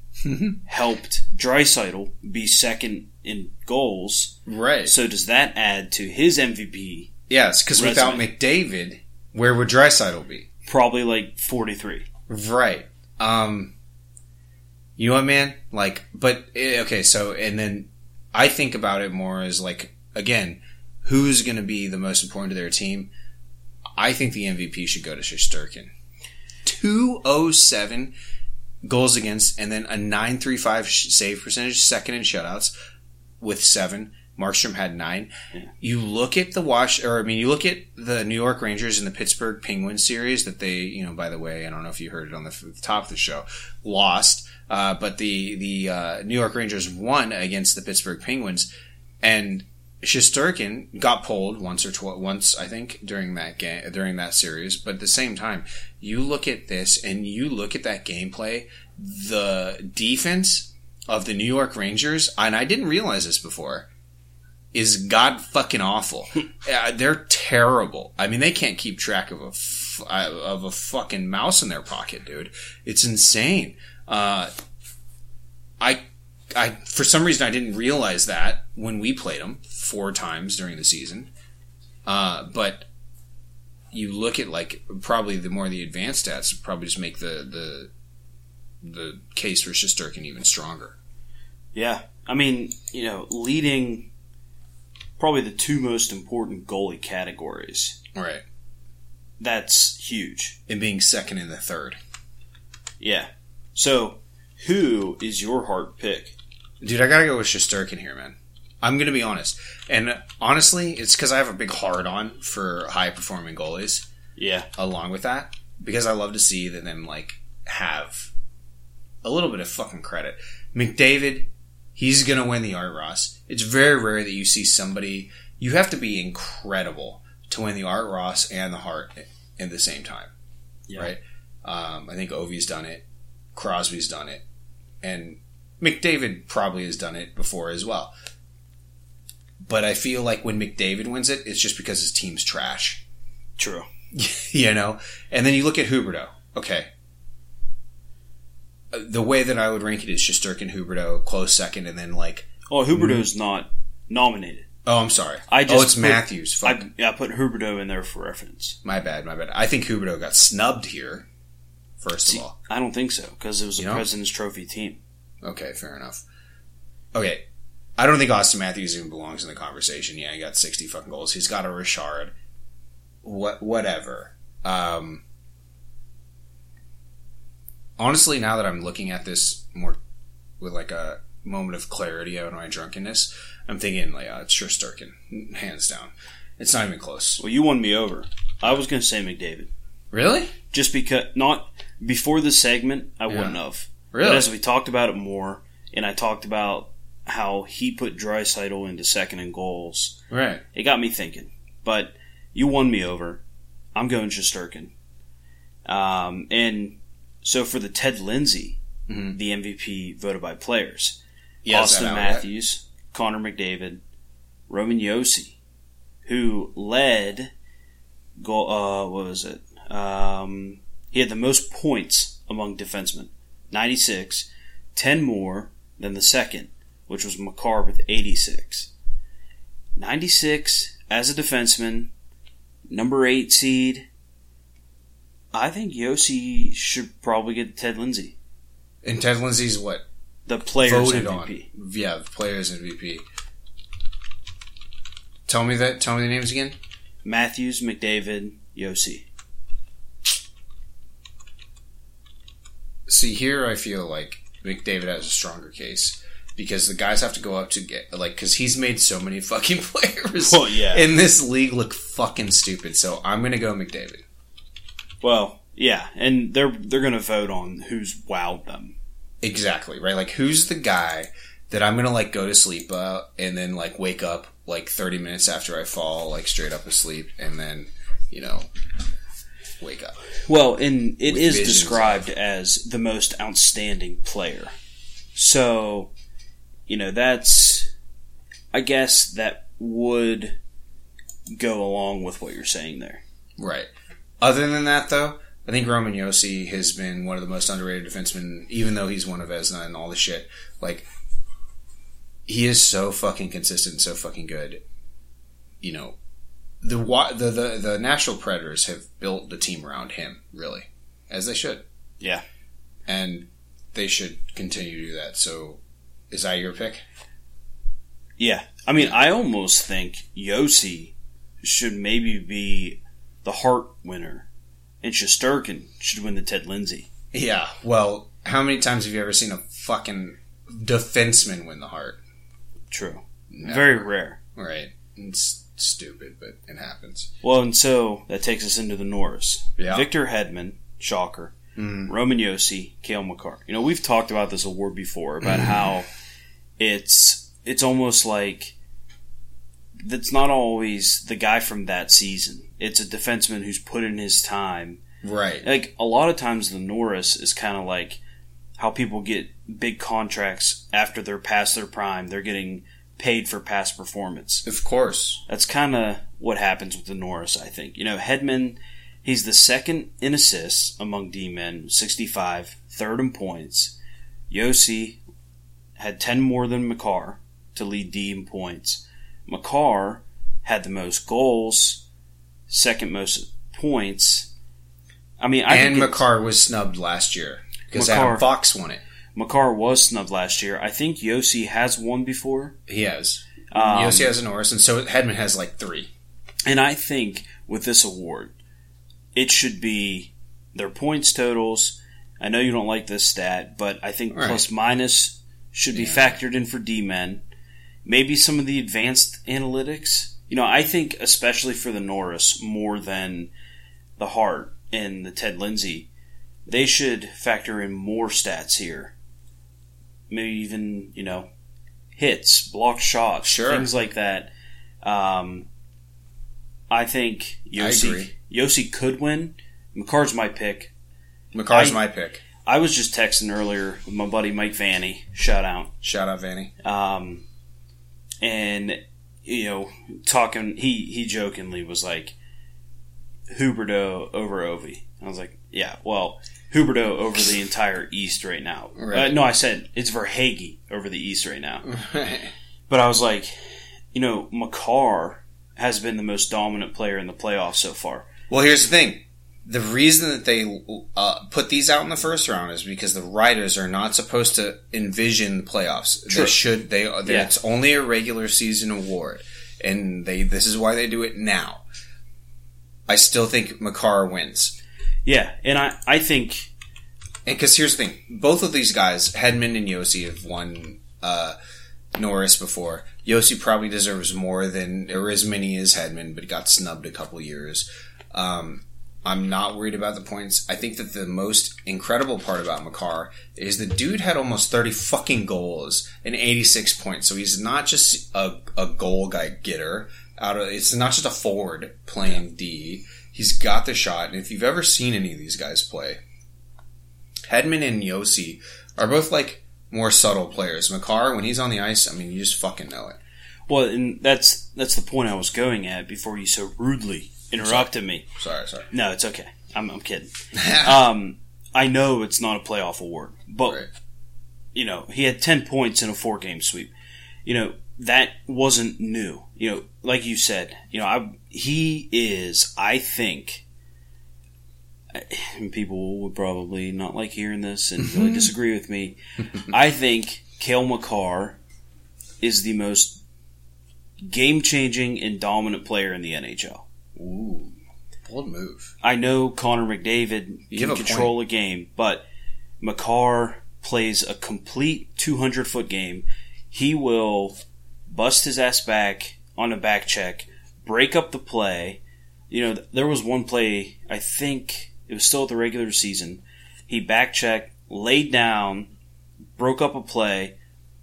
helped Draisaitl be second in goals? Right. So does that add to his MVP? Yes, because without McDavid, where would Draisaitl be? Probably like 43. Right. Um you know what, man? Like but eh, okay, so and then I think about it more as like again, who's going to be the most important to their team? I think the MVP should go to Shesterkin. 207 goals against and then a 935 save percentage, second in shutouts with 7. Markstrom had 9. You look at the Wash or I mean you look at the New York Rangers and the Pittsburgh Penguins series that they, you know, by the way, I don't know if you heard it on the, f- top of the show, lost, uh, but the the uh, New York Rangers won against the Pittsburgh Penguins and Shesterkin got pulled once or twice, once I think during that game during that series. But at the same time, you look at this and you look at that gameplay, the defense of the New York Rangers, and I didn't realize this before, is god fucking awful. Uh, they're terrible. I mean, they can't keep track of a f- uh, of a fucking mouse in their pocket, dude. It's insane. Uh, I I for some reason I didn't realize that when we played them four times during the season. Uh, but you look at like probably the more the advanced stats probably just make the the the case for Shesterkin even stronger. Yeah. I mean, you know, leading probably the two most important goalie categories. Right. That's huge. And being second in the third. Yeah. So, who is your Hart pick? Dude, I gotta go with Shesterkin here, man. I'm gonna be honest. And honestly, it's because I have a big hard on for high performing goalies Yeah. along with that. Because I love to see that them like have a little bit of fucking credit. McDavid, he's gonna win the Art Ross. It's very rare that you see somebody you have to be incredible to win the Art Ross and the Hart at the same time. Yeah. Right? Um, I think Ovi's done it, Crosby's done it, and McDavid probably has done it before as well. But I feel like when McDavid wins it, it's just because his team's trash. True. you know? And then you look at Huberdeau. Okay. Uh, The way that I would rank it is Shesterkin, Huberdeau, close second, and then like, Oh, Huberdeau's not nominated. oh, I'm sorry. I just oh, it's put- Matthews. Fuck. I, yeah, I put Huberdeau in there for reference. my bad, my bad. I think Huberdeau got snubbed here, first See, of all. I don't think so because it was a You know? President's Trophy team. Okay, fair enough. Okay. I don't think Austin Matthews even belongs in the conversation. Yeah, he got 60 fucking goals. He's got a Richard. What, whatever. Um, honestly, now that I'm looking at this more with like a moment of clarity out of my drunkenness, I'm thinking like, uh, it's Shesterkin, hands down. It's not even close. Well, you won me over. I was going to say McDavid Really? just because not before the segment I Yeah. wouldn't have. Really? But as we talked about it more, and I talked about how he put Draisaitl into second in goals, right. it got me thinking. But you won me over. I'm going Shesterkin. Um, and so for the Ted Lindsay, Mhm. the MVP voted by players, Yes, Austin that? Matthews, Connor McDavid, Roman Josi, who led. Goal, uh, what was it? Um, he had the most points among defensemen, 96, 10 more than the second, which was Makar with 86. 96 as a defenseman, number 8 seed. I think Josi should probably get Ted Lindsay, And Ted Lindsay's what? the players voted MVP. on. Yeah, the players MVP. Tell me that. Tell me the names again. Matthews, McDavid, Josi. See, here I feel like McDavid has a stronger case because the guys have to go up to get like because he's made so many fucking players Well, yeah. in this league look fucking stupid. So I'm gonna go McDavid. Well, yeah, and they're they're going to vote on who's wowed them. Exactly right. Like who's the guy that I'm gonna like go to sleep uh, and then like wake up like 30 minutes after I fall like straight up asleep and then you know wake up. Well, and it is described as the most outstanding player. So, you know, that's I guess that would go along with what you're saying there. Right. Other than that, though, I think Roman Josi has been one of the most underrated defensemen, even though he's one of Vezina and all the shit. Like, he is so fucking consistent and so fucking good. You know, the, the the the Nashville Predators have built the team around him, really, as they should. Yeah. And they should continue to do that. So, is that your pick? Yeah. I mean, I almost think Josi should maybe be the Hart winner, and Shesterkin should win the Ted Lindsay. Yeah. Well, how many times have you ever seen a fucking defenseman win the Hart? True. Never. Very rare. Right. It's stupid, but it happens. Well, and so that takes us into the Norris. Yeah. Victor Hedman, shocker. Mm. Roman Josi, Cale Makar. You know, we've talked about this award before about how it's it's almost like that's not always the guy from that season. It's a defenseman who's put in his time. Right. Like a lot of times, the Norris is kind of like how people get big contracts after they're past their prime. They're getting paid for past performance. Of course. That's kind of what happens with the Norris, I think. You know, Hedman, he's the second in assists among D men, 65, third in points. Josi had 10 more than Makar to lead D in points. Makar had the most goals, second most points. I mean, I and Makar was snubbed last year because Adam Fox won it. Makar was snubbed last year. I think Josi has won before. He has. Um, Josi has a Norris, and so Hedman has like three. And I think with this award, it should be their points totals. I know you don't like this stat, but I think Right. plus minus should be factored in for D men. Maybe some of the advanced analytics. You know, I think especially for the Norris more than the Hart and the Ted Lindsay, they should factor in more stats here. Maybe even, you know, hits, blocked shots, Sure. things like that. Um, I think Josi, agree. Josi could win. Makar's my pick. Makar's I- my pick. I was just texting earlier with my buddy Mike Vanny. Shout out. Shout out Vanny. Um, and you know, talking, he he jokingly was like, Huberdeau over Ovi. I was like, yeah, well, Huberdeau over the entire East right now. Right. Uh, no, I said it's Verhaeghe over the East right now. But I was like, you know, Makar has been the most dominant player in the playoffs so far. well, here's the thing. The reason that they uh, put these out in the first round is because the writers are not supposed to envision the playoffs. True. They should. They. they Yeah. It's only a regular season award, and they. This is why they do it now. I still think Makar wins. Yeah, and I, I think Because here's the thing: both of these guys, Hedman and Josi, have won uh, Norris before. Josi probably deserves more than or as many as Hedman, but got snubbed a couple years. Um, I'm not worried about the points. I think that the most incredible part about Makar is the dude had almost 30 fucking goals and 86 points. So he's not just a, a goal guy getter. Out of it's not just a forward playing D. He's got the shot, and if you've ever seen any of these guys play, Hedman and Josi are both like more subtle players. Makar, when he's on the ice, I mean, you just fucking know it. well, and that's that's the point I was going at before you so rudely interrupted me. Sorry, sorry. No, it's okay. I'm, I'm kidding. Um, I know it's not a playoff award, but Right. you know he had ten points in a four game sweep. You know that wasn't new. You know, like you said, you know I, he is. I think and people would probably not like hearing this and mm-hmm. really disagree with me. I think Cale Makar is the most game changing and dominant player in the NHL. Ooh, bold move. I know Connor McDavid You can a control a game, but Makar plays a complete 200 foot game. he will bust his ass back on a back check, break up the play. You know, th- there was one play, I think it was still at the regular season. He back checked, laid down, broke up a play,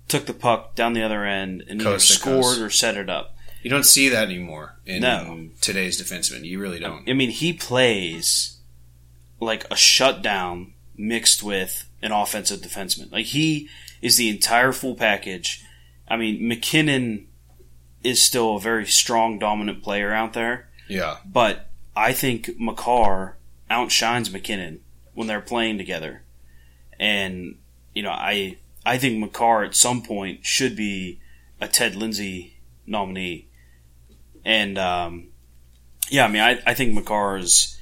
took the puck down the other end, and either Coast to scored coast. or set it up. You don't see that anymore in No. today's defenseman. You really don't. I mean, he plays like a shutdown mixed with an offensive defenseman. Like he is the entire full package. I mean, MacKinnon is still a very strong, dominant player out there, Yeah. but I think Makar outshines MacKinnon when they're playing together. And you know, I I think Makar at some point should be a Ted Lindsay nominee. And um, yeah, I mean, I, I think Makar is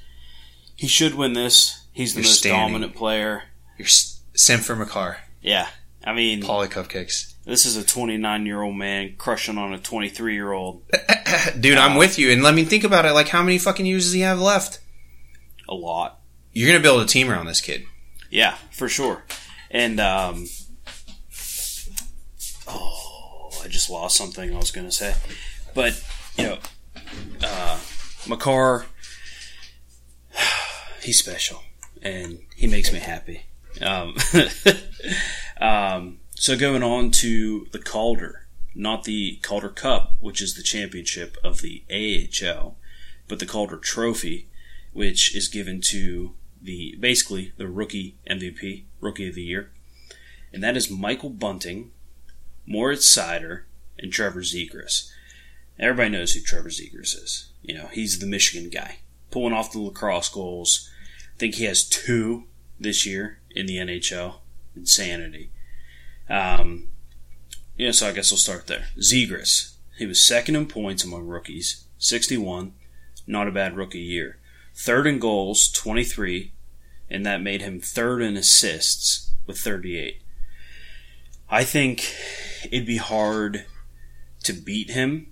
he should win this. He's the You're most standing. dominant player. You're s- sent for Makar. Yeah, I mean, Paulie Cupcakes. this is a 29 year old man crushing on a 23 year old Dude, I'm with you. And let me think about it. Like, how many fucking years does he have left? a lot. You're going to build a team around this kid. Yeah, for sure. And um, oh, I just lost something I was going to say, but you know, uh, Makar, he's special, and he makes me happy. Um, um, so going on to the Calder, not the Calder Cup, which is the championship of the AHL, but the Calder Trophy, which is given to the basically the rookie MVP, rookie of the year, and that is Michael Bunting, Moritz Seider, and Trevor Zegras. Everybody knows who Trevor Zegras is. You know, he's the Michigan guy, pulling off the lacrosse goals. I think he has two this year in the NHL. Insanity. Um, yeah, so I guess we'll start there. Zegras, he was second in points among rookies, 61. Not a bad rookie year. Third in goals, 23, and that made him third in assists with 38. I think it'd be hard to beat him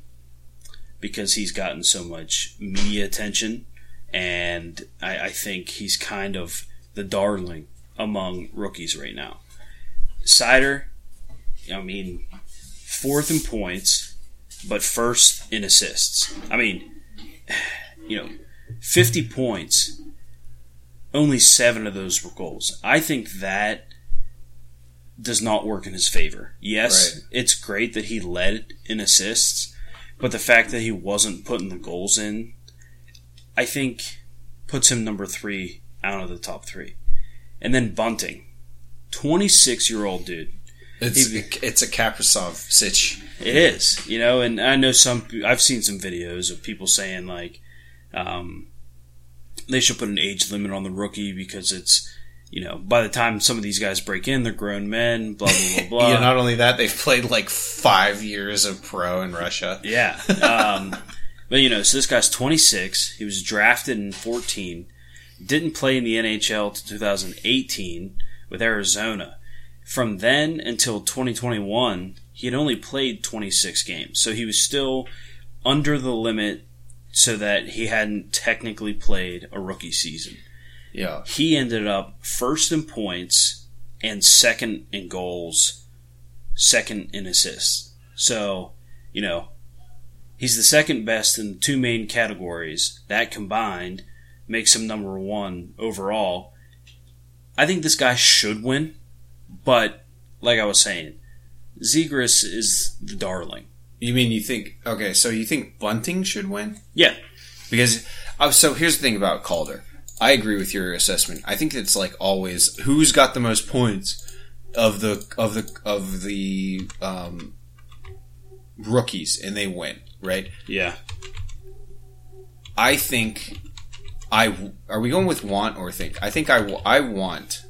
because he's gotten so much media attention, and I, I think he's kind of the darling among rookies right now. Seider, I mean, fourth in points, but first in assists. I mean, you know, 50 points, only seven of those were goals. I think that does not work in his favor. Yes, Right. it's great that he led in assists, but the fact that he wasn't putting the goals in, I think, puts him number three out of the top three. And then Bunting, 26 year old dude. It's, He- it's a Kaprizov sitch. It is, you know, and I know some. I've seen some videos of people saying like, um, they should put an age limit on the rookie because it's, you know, by the time some of these guys break in, they're grown men. Blah blah blah blah. yeah, not only that, they've played like five years of pro in Russia. Yeah. Um, but you know, so this guy's 26. He was drafted in 14. Didn't play in the NHL to 2018 with Arizona. From then until 2021, he had only played 26 games. So he was still under the limit so that he hadn't technically played a rookie season. Yeah. He ended up first in points and second in goals, second in assists. So, you know, he's the second best in the two main categories. That combined makes him number one overall. I think this guy should win, but like I was saying, Zegras is the darling. You mean you think, okay, so you think Bunting should win? Yeah, Because, uh, so here's the thing about Calder. I agree with your assessment. I think it's like always who's got the most points of the of the of the um, rookies, and they win, right? yeah. I think I are we going with want or think? I think I I want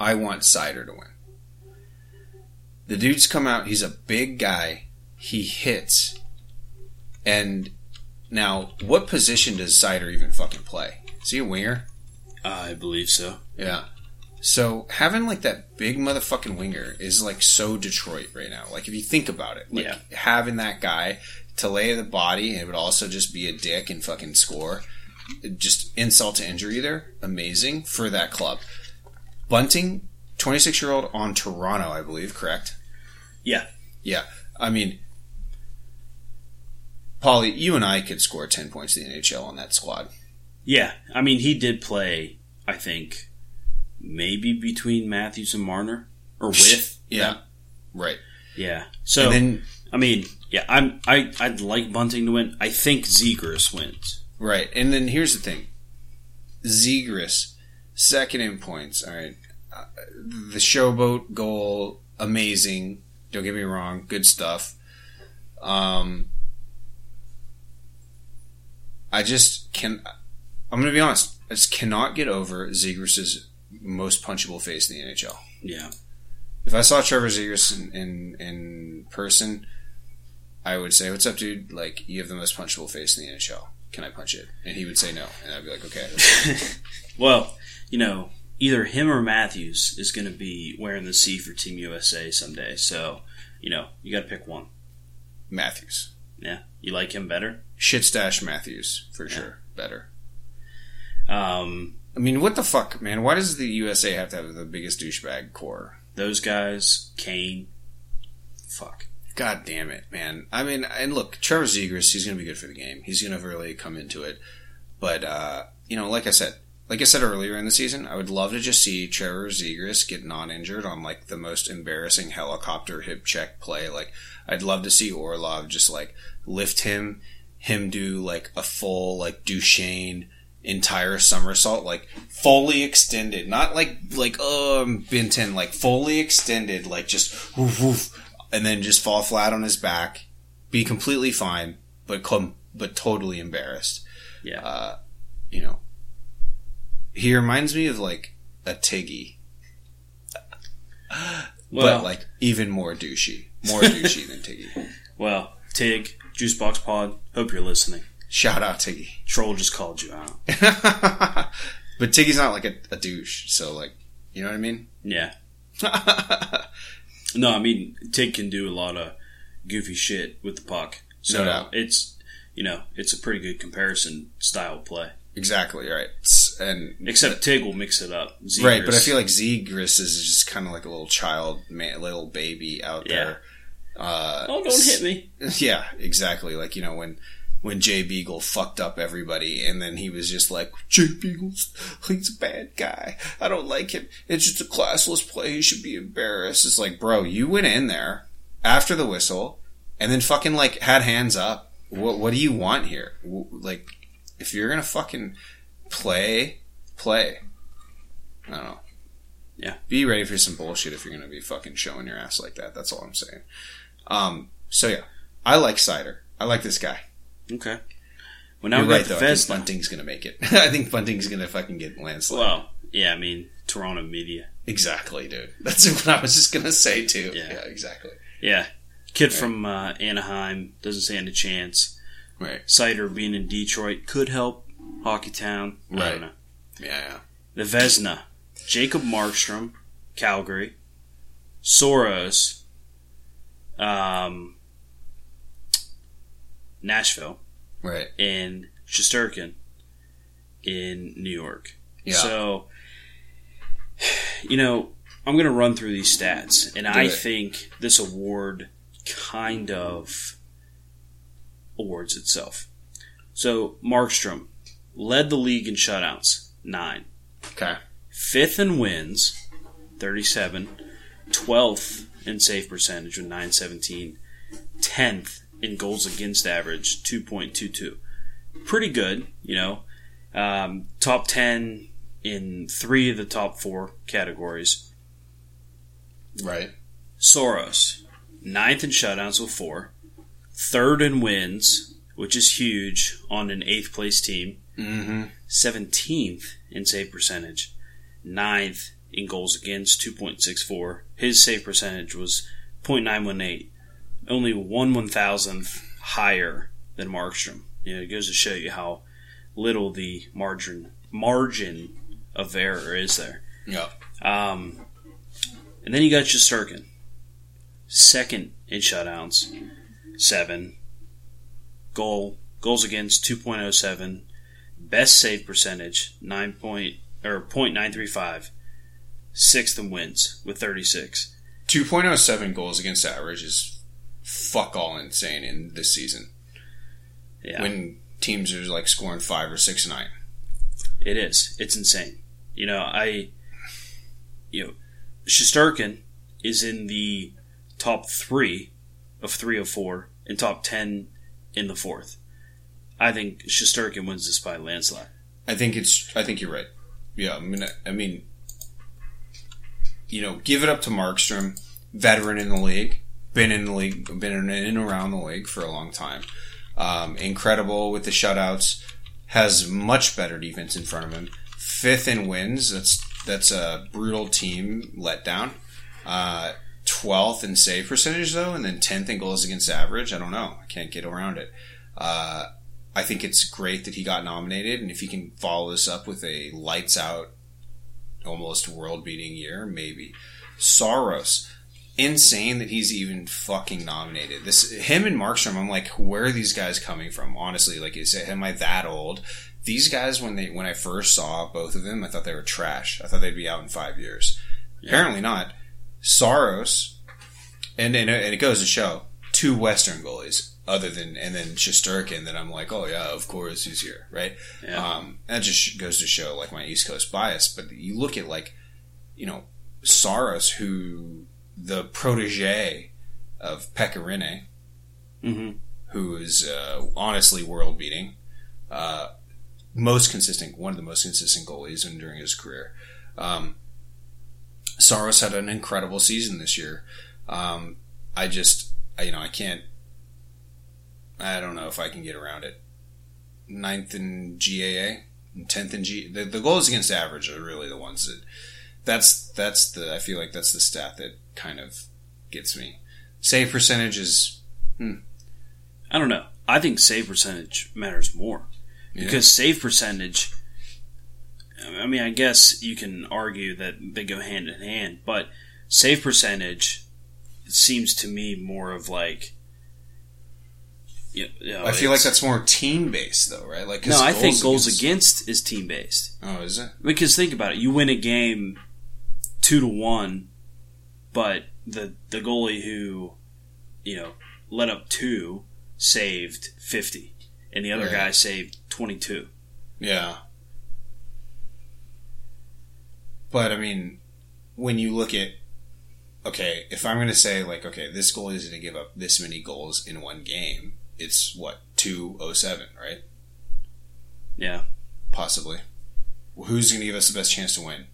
I want Seider to win. The dude's come out. He's a big guy. He hits. And now, what position does Seider even fucking play? Is he a winger? I believe so. Yeah. So having like that big motherfucking winger is like so Detroit right now. Like if you think about it, like Yeah. having that guy to lay the body it would also just be a dick and fucking score, just insult to injury there. Amazing for that club. Bunting, twenty six year old on Toronto, I believe, correct? Yeah. Yeah. I mean, Paulie, you and I could score 10 points in the NHL on that squad. Yeah, I mean, he did play. I think maybe between Matthews and Marner, or with. Yeah. them. Right. yeah. So and then, I mean, yeah, I'm. I I'd like Bunting to win. I think Zegras wins. right. And then here's the thing Zegras, second in points. All right. Uh, the showboat goal, amazing. Don't get me wrong. Good stuff. Um, I just can. I'm going to be honest. I just cannot get over Zegras's most punchable face in the NHL. Yeah. If I saw Trevor Zegras in, in in person, I would say, "What's up, dude? Like, you have the most punchable face in the NHL. Can I punch it?" And he would say no, and I'd be like, "Okay." Well, you know, either him or Matthews is going to be wearing the C for Team USA someday. So, you know, you got to pick one. Matthews, Yeah, you like him better. shit stash Matthews for sure, better. Um, I mean, what the fuck, man? Why does the USA have to have the biggest douchebag core? those guys, Kane. Fuck. God damn it, man. I mean, and look, Trevor Zegras, he's going to be good for the game. He's going to really come into it. But, uh, you know, like I said, like I said earlier in the season, I would love to just see Trevor Zegras get non-injured on like the most embarrassing helicopter hip check play. Like, I'd love to see Orlov just like lift him, him do like a full like Duchesne entire somersault, like fully extended, not like like um Benton, like fully extended, like just woof woof, and then just fall flat on his back, be completely fine, but come but totally embarrassed. Yeah. Uh, you know, he reminds me of like a Tiggy, Well, but like even more douchey, more douchey than Tiggy. well, Tig, Juicebox Pod. Hope you're listening. Shout out Tiggy. Troll just called you out. but Tiggy's not like a, a douche, so like, you know what I mean? Yeah. No, I mean Tig can do a lot of goofy shit with the puck. So No doubt. it's you know it's a pretty good comparison style play. exactly right. And Except Tig will mix it up. Right, but I feel like Zegras is just kind of like a little child, man, little baby out Yeah. there. Uh, oh, don't hit me. Yeah, exactly. Like you know when when Jay Beagle fucked up everybody, and then he was just like, Jay Beagle's he's a bad guy. I don't like him. It's just a classless play. He should be embarrassed. It's like, bro, you went in there after the whistle, and then fucking like had hands up. What what do you want here? Like, if you're gonna fucking play, play. I don't know. Yeah. Be ready for some bullshit if you're gonna be fucking showing your ass like that. That's all I'm saying. Um. So yeah, I like Seider. I like this guy. Okay. Well, now You're right the though. I think. Bunting's gonna make it. I think Bunting's gonna fucking get landslide. Well, yeah, I mean Toronto media. exactly, dude. That's what I was just gonna say too. Yeah. Exactly. Yeah, kid from uh, Anaheim doesn't stand a chance. Right. Seider being in Detroit could help Hockey Town. I Right. don't know. Yeah, yeah. The Vezina, Jacob Markstrom, Calgary, Saros, um, Nashville, Right. and Shesterkin in New York. Yeah. So, you know, I'm going to run through these stats, and I it. think this award kind of awards itself. So, Markstrom led the league in shutouts, nine. Okay. Fifth in wins, 37. 12th in save percentage with 917. 10th in goals against average, 2.22. Pretty good, you know. Um, top 10 in three of the top four categories. Right. Saros, ninth in shutouts with four, third in wins, which is huge on an eighth place team. Mm-hmm. 17th in save percentage, ninth in goals against, 2.64. His save percentage was 0.918, only one one thousandth higher than Markstrom. You know, it goes to show you how little the margin margin of error is there. Yeah. Um, and then you got Shesterkin, second in shutouts, seven. Goal goals against two point oh seven. Best save percentage nine point or point nine three five. Sixth in wins with thirty six. 2.07 goals against average is fuck all insane in this season. Yeah, When teams are like scoring five or six a night. it is. It's insane. You know, I, you know, Shesterkin is in the top three of three of four and top ten in the fourth. I think Shesterkin wins this by a landslide. I think it's. I think you're right. Yeah, I mean, I mean, you know, give it up to Markstrom, veteran in the league, been in the league, been in and around the league for a long time. Um, incredible with the shutouts. Has much better defense in front of him. Fifth in wins. That's that's a brutal team letdown. Uh, 12th in save percentage though, and then 10th in goals against average. I don't know. I can't get around it. Uh, I think it's great that he got nominated, and if he can follow this up with a lights out, almost world beating year, maybe. Saros, insane that he's even fucking nominated. This him and Markstrom, I'm like, where are these guys coming from? Honestly, like, is am I that old? These guys, when they when I first saw both of them, I thought they were trash. I thought they'd be out in five years. Apparently not. Saros, and and it, and it goes to show two Western goalies other than and then Shesterkin that I'm like, oh yeah, of course he's here, right? Yeah. Um, that just goes to show like my East Coast bias. But you look at like, you know, Saros, who the protege of Pekka Rinne, Mm-hmm. who is uh, honestly world beating, uh, most consistent, one of the most consistent goalies in, during his career. Um, Saros had an incredible season this year. Um, I just, I, you know, I can't. I don't know if I can get around it. Ninth in GAA, and tenth in G. The, the goals against average are really the ones that. That's that's the. I feel like that's the stat that kind of gets me. Save percentage is hmm. I don't know. I think save percentage matters more Yeah. because save percentage. I mean, I guess you can argue that they go hand in hand, but save percentage seems to me more of like. You know, I feel like that's more team based though, right? Like No, I think goals against, is team based. Oh, is it? Because think about it, you win a game two to one, but the the goalie who, you know, let up two saved fifty, and the other guy saved twenty two. Yeah. But I mean, when you look at okay, if I'm going to say like okay, this goalie is going to give up this many goals in one game, it's what two oh seven, right? Yeah, Possibly. Who's going to give us the best chance to win?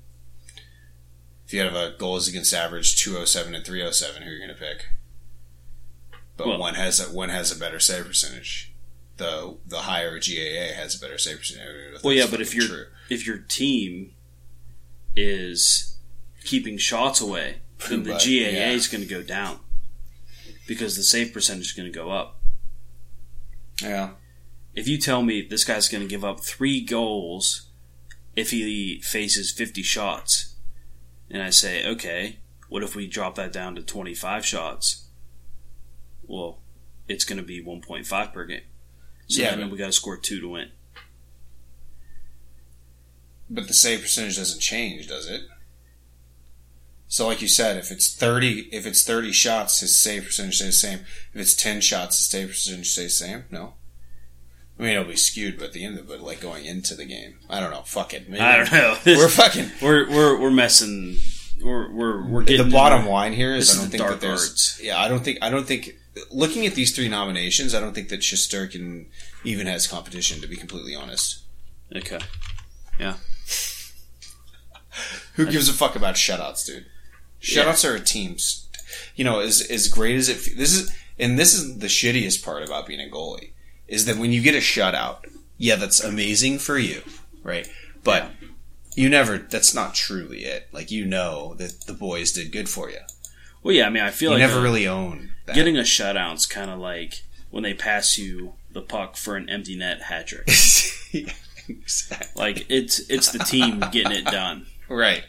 If you have a goals against average 207 and 307, who are you going to pick? But Well- one has a, one has a better save percentage. The the higher GAA has a better save percentage. Well, yeah, but if true. if your team is keeping shots away, then the But, GAA yeah. is going to go down because the save percentage is going to go up. yeah, if you tell me this guy's going to give up three goals if he faces 50 shots, and I say, okay, what if we drop that down to 25 shots? Well, it's going to be 1.5 per game. So Yeah, then but- we got to score two to win. but the save percentage doesn't change, does it? So, like you said, if it's thirty, if it's thirty shots, his save percentage stays the same. If it's ten shots, his save percentage stays the same. No, I mean it'll be skewed, but the end of it, like going into the game, I don't know. Fuck it. Maybe I don't know. We're fucking. we're, we're, we're messing. We're, we're, we're getting the bottom into- line here is I don't think dark that there's. arts. Yeah, I don't think. I don't think. Looking at these three nominations, I don't think that Shesterkin even has competition. To be completely honest, Okay. Yeah. Who gives a fuck about shutouts, dude? Shutouts are a team's. You know, as as great as it. This is and this is the shittiest part about being a goalie is that when you get a shutout, yeah, that's amazing for you, right? But you never. That's not truly it. Like you know that the boys did good for you. Well, yeah, I mean, I feel You like never a- really own that. getting a shutout's kind of like when they pass you the puck for an empty net hat trick. Yeah, exactly. Like it's it's the team getting it done. Right.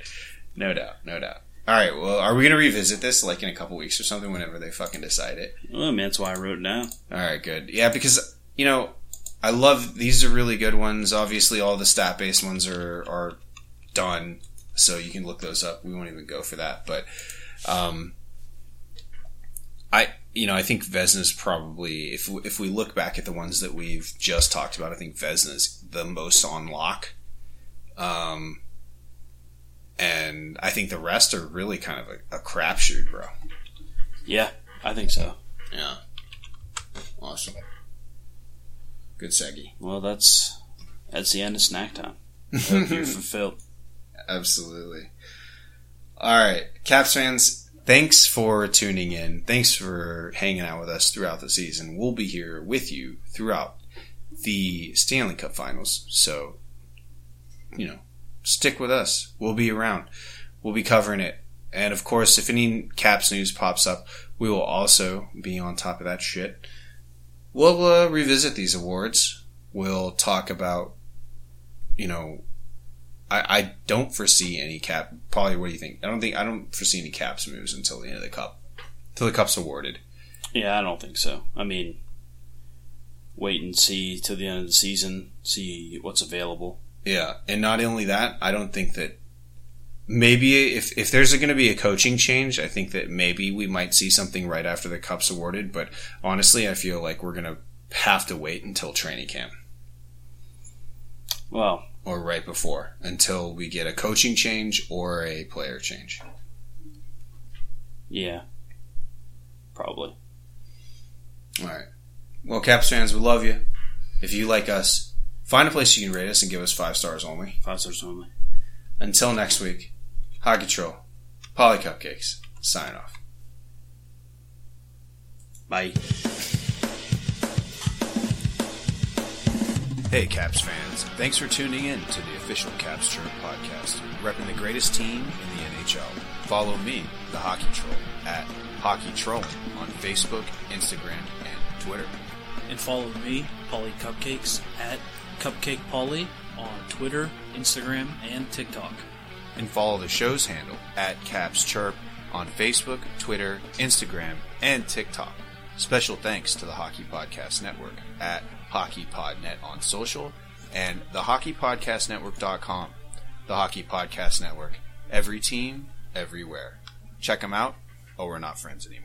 No doubt. No doubt. All right. Well, are we going to revisit this like in a couple weeks or something? Whenever they fucking decide it. Well, I mean, that's why I wrote it down. All right, good. Yeah, because you know, I love these are really good ones. Obviously, all the stat based ones are are done, so you can look those up. We won't even go for that, but um, I you know I think Vezina's probably if if we look back at the ones that we've just talked about, I think Vezina's the most on lock. Um, and I think the rest are really kind of a, a crapshoot, bro. Yeah, I think so. Yeah. Awesome. Good Segi. Well, that's that's the end of snack time. You're fulfilled. Absolutely. All right, Caps fans, thanks for tuning in. Thanks for hanging out with us throughout the season. We'll be here with you throughout the Stanley Cup finals. So, you know, stick with us. We'll be around. We'll be covering it. And of course, if any Caps news pops up, we will also be on top of that shit. We'll uh, revisit these awards. We'll talk about, you know, I, I don't foresee any cap. Paulie, what do you think? I don't think I don't foresee any caps moves until the end of the cup, until the cup's awarded. Yeah, I don't think so. I mean, wait and see till the end of the season, see what's available. Yeah, and not only that, I don't think that maybe if if there's going to be a coaching change, I think that maybe we might see something right after the cup's awarded. But honestly, I feel like we're going to have to wait until training camp Well, or right before until we get a coaching change or a player change. yeah, probably. All right. Well, Caps fans, we love you. If you like us, find a place you can rate us and give us five stars only. Five stars only. Until next week, Hockey Troll, Paulie Cupcakes, sign off. Bye. Hey, Caps fans. Thanks for tuning in to the official Caps Chirp podcast, repping the greatest team in the NHL. Follow me, the Hockey Troll, at Hockey Troll on Facebook, Instagram, and Twitter. and follow me, Paulie Cupcakes, at Cupcake Polly on Twitter, Instagram, and TikTok. And follow the show's handle at Caps Chirp on Facebook, Twitter, Instagram, and TikTok. Special thanks to the Hockey Podcast Network at HockeyPodNet on social and the HockeyPodcastNetwork.com. The Hockey Podcast Network. Every team, everywhere. Check them out, or we're not friends anymore.